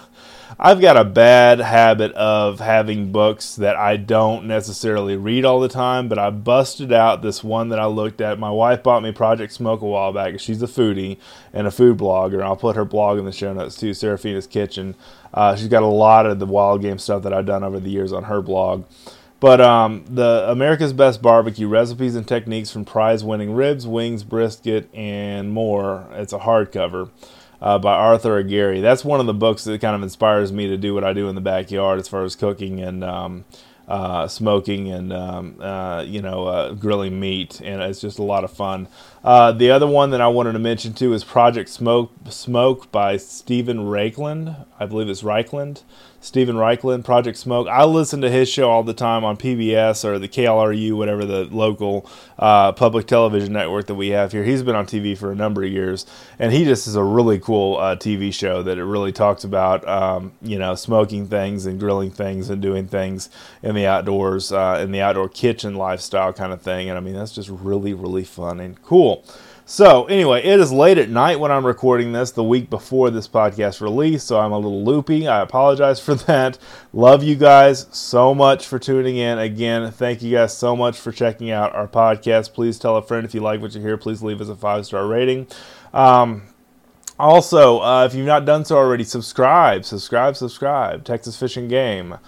I've got a bad habit of having books that I don't necessarily read all the time, but I busted out this one that I looked at. My wife bought me Project Smoke a while back. She's a foodie and a food blogger. I'll put her blog in the show notes too, Seraphina's Kitchen. Uh, she's got a lot of the wild game stuff that I've done over the years on her blog. But um, the America's Best Barbecue Recipes and Techniques from Prize Winning Ribs, Wings, Brisket, and More. It's a hardcover uh, by Arthur Aguirre. That's one of the books that kind of inspires me to do what I do in the backyard as far as cooking and um, uh, smoking and um, uh, you know uh, grilling meat, and it's just a lot of fun. Uh, the other one that I wanted to mention too is Project Smoke Smoke by Stephen Reichland. I believe it's Reichland. Steven Raichlen, Project Smoke. I listen to his show all the time on PBS or the KLRU, whatever the local uh, public television network that we have here. He's been on TV for a number of years, and he just is a really cool uh, TV show that it really talks about, um, you know, smoking things and grilling things and doing things in the outdoors, uh, in the outdoor kitchen lifestyle kind of thing. And I mean, that's just really, really fun and cool. So, anyway, it is late at night when I'm recording this the week before this podcast release, so I'm a little loopy. I apologize for that. Love you guys so much for tuning in. Again, thank you guys so much for checking out our podcast. Please tell a friend if you like what you hear. Please leave us a five star rating. Um, also, uh, if you've not done so already, subscribe, subscribe, subscribe. Texas Fishing Game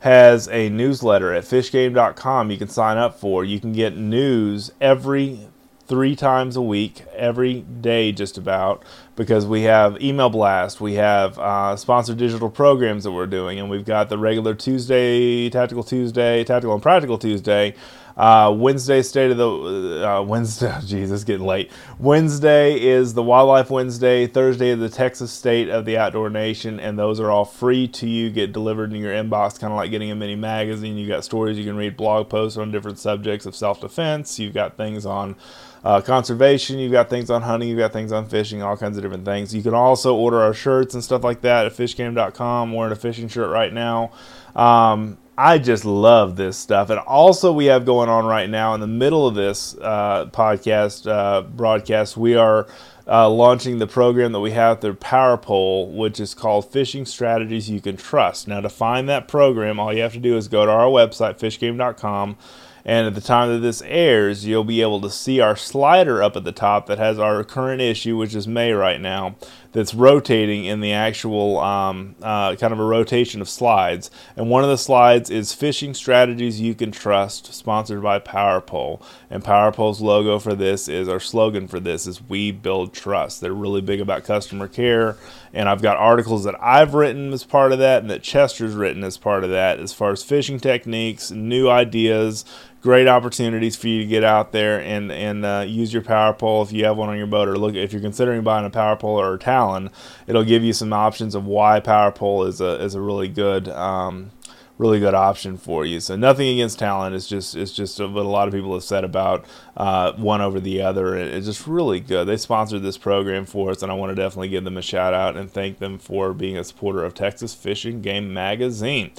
has a newsletter at fishgame.com you can sign up for. You can get news every three times a week, every day just about, because we have email blast, we have uh, sponsored digital programs that we're doing, and we've got the regular Tuesday, Tactical Tuesday, Tactical and Practical Tuesday. Uh, Wednesday, state of the uh, Wednesday. Jesus, getting late. Wednesday is the Wildlife Wednesday. Thursday is the Texas State of the Outdoor Nation, and those are all free to you. Get delivered in your inbox, kind of like getting a mini magazine. You got stories you can read, blog posts on different subjects of self-defense. You've got things on uh, conservation. You've got things on hunting. You've got things on fishing. All kinds of different things. You can also order our shirts and stuff like that at fishgame.com. Wearing a fishing shirt right now. Um, I just love this stuff. And also, we have going on right now in the middle of this uh, podcast uh, broadcast, we are uh, launching the program that we have through PowerPole, which is called Fishing Strategies You Can Trust. Now, to find that program, all you have to do is go to our website, fishgame.com. And at the time that this airs, you'll be able to see our slider up at the top that has our current issue, which is May right now, that's rotating in the actual um, uh, kind of a rotation of slides. And one of the slides is Fishing Strategies You Can Trust, sponsored by PowerPole. And PowerPole's logo for this is our slogan for this is We Build Trust. They're really big about customer care. And I've got articles that I've written as part of that and that Chester's written as part of that as far as fishing techniques, new ideas, great opportunities for you to get out there and and uh, use your power pole if you have one on your boat or look if you're considering buying a power pole or a talon it'll give you some options of why power pole is a is a really good um, really good option for you. So nothing against talon It's just it's just what a lot of people have said about uh, one over the other. It's just really good. They sponsored this program for us, and I want to definitely give them a shout out and thank them for being a supporter of Texas Fishing Game Magazine,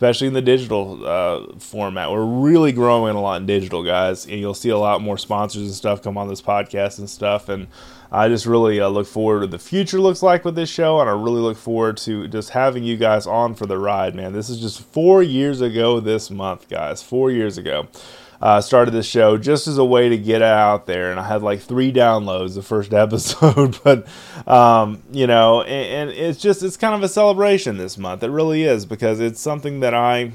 especially in the digital uh, format. We're really growing a lot in digital, guys, and you'll see a lot more sponsors and stuff come on this podcast and stuff. And I just really uh, look forward to the future looks like with this show, and I really look forward to just having you guys on for the ride, man. This is just four years ago this month, guys. Four years ago. Uh, started this show just as a way to get out there, and I had like three downloads the first episode. but um, you know, and, and it's just it's kind of a celebration this month. It really is because it's something that I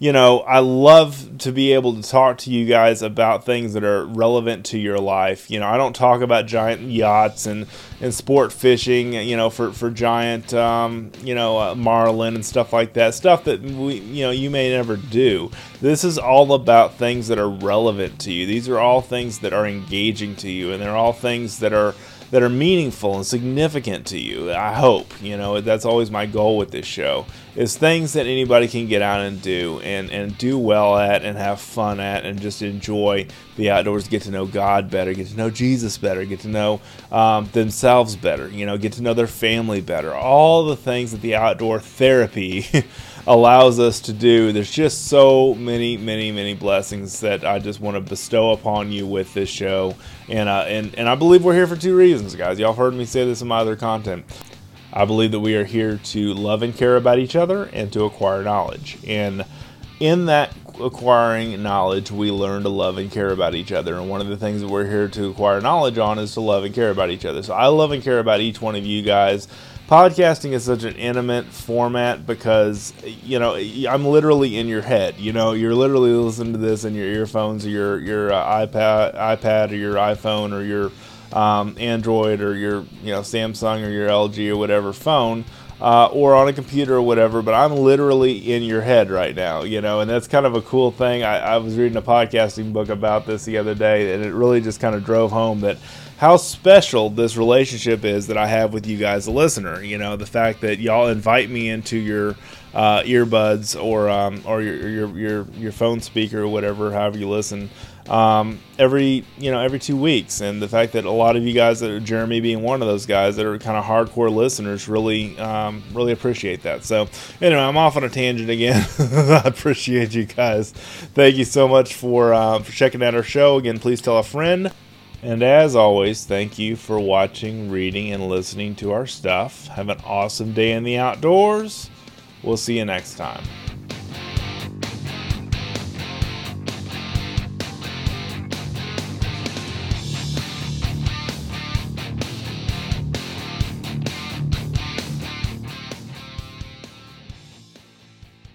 you know, I love to be able to talk to you guys about things that are relevant to your life. You know, I don't talk about giant yachts and, and sport fishing, you know, for, for giant, um, you know, uh, marlin and stuff like that. Stuff that, we, you know, you may never do. This is all about things that are relevant to you. These are all things that are engaging to you, and they're all things that are that are meaningful and significant to you. I hope, you know, that's always my goal with this show is things that anybody can get out and do and, and do well at and have fun at and just enjoy the outdoors, get to know God better, get to know Jesus better, get to know um, themselves better, you know, get to know their family better. All the things that the outdoor therapy allows us to do. There's just so many, many, many blessings that I just want to bestow upon you with this show. And, uh, and, and I believe we're here for two reasons, guys. Y'all heard me say this in my other content. I believe that we are here to love and care about each other and to acquire knowledge. And in that acquiring knowledge, we learn to love and care about each other. And one of the things that we're here to acquire knowledge on is to love and care about each other. So I love and care about each one of you guys. Podcasting is such an intimate format because you know I'm literally in your head. You know, you're literally listening to this in your earphones or your your uh, iPad, iPad or your iPhone or your um, Android or your you know Samsung or your LG or whatever phone. Uh, or on a computer or whatever, but I'm literally in your head right now, you know, and that's kind of a cool thing. I, I was reading a podcasting book about this the other day, and it really just kind of drove home that how special this relationship is that I have with you guys, the listener. You know, the fact that y'all invite me into your uh, earbuds or um, or your, your your your phone speaker or whatever, however you listen, um, every you know every two weeks, and the fact that a lot of you guys, that are, Jeremy being one of those guys that are kind of hardcore listeners, really um, really appreciate that. So anyway, I'm off on a tangent again. I appreciate you guys. Thank you so much for uh, for checking out our show. Again, please tell a friend. And as always, thank you for watching, reading, and listening to our stuff. Have an awesome day in the outdoors. We'll see you next time.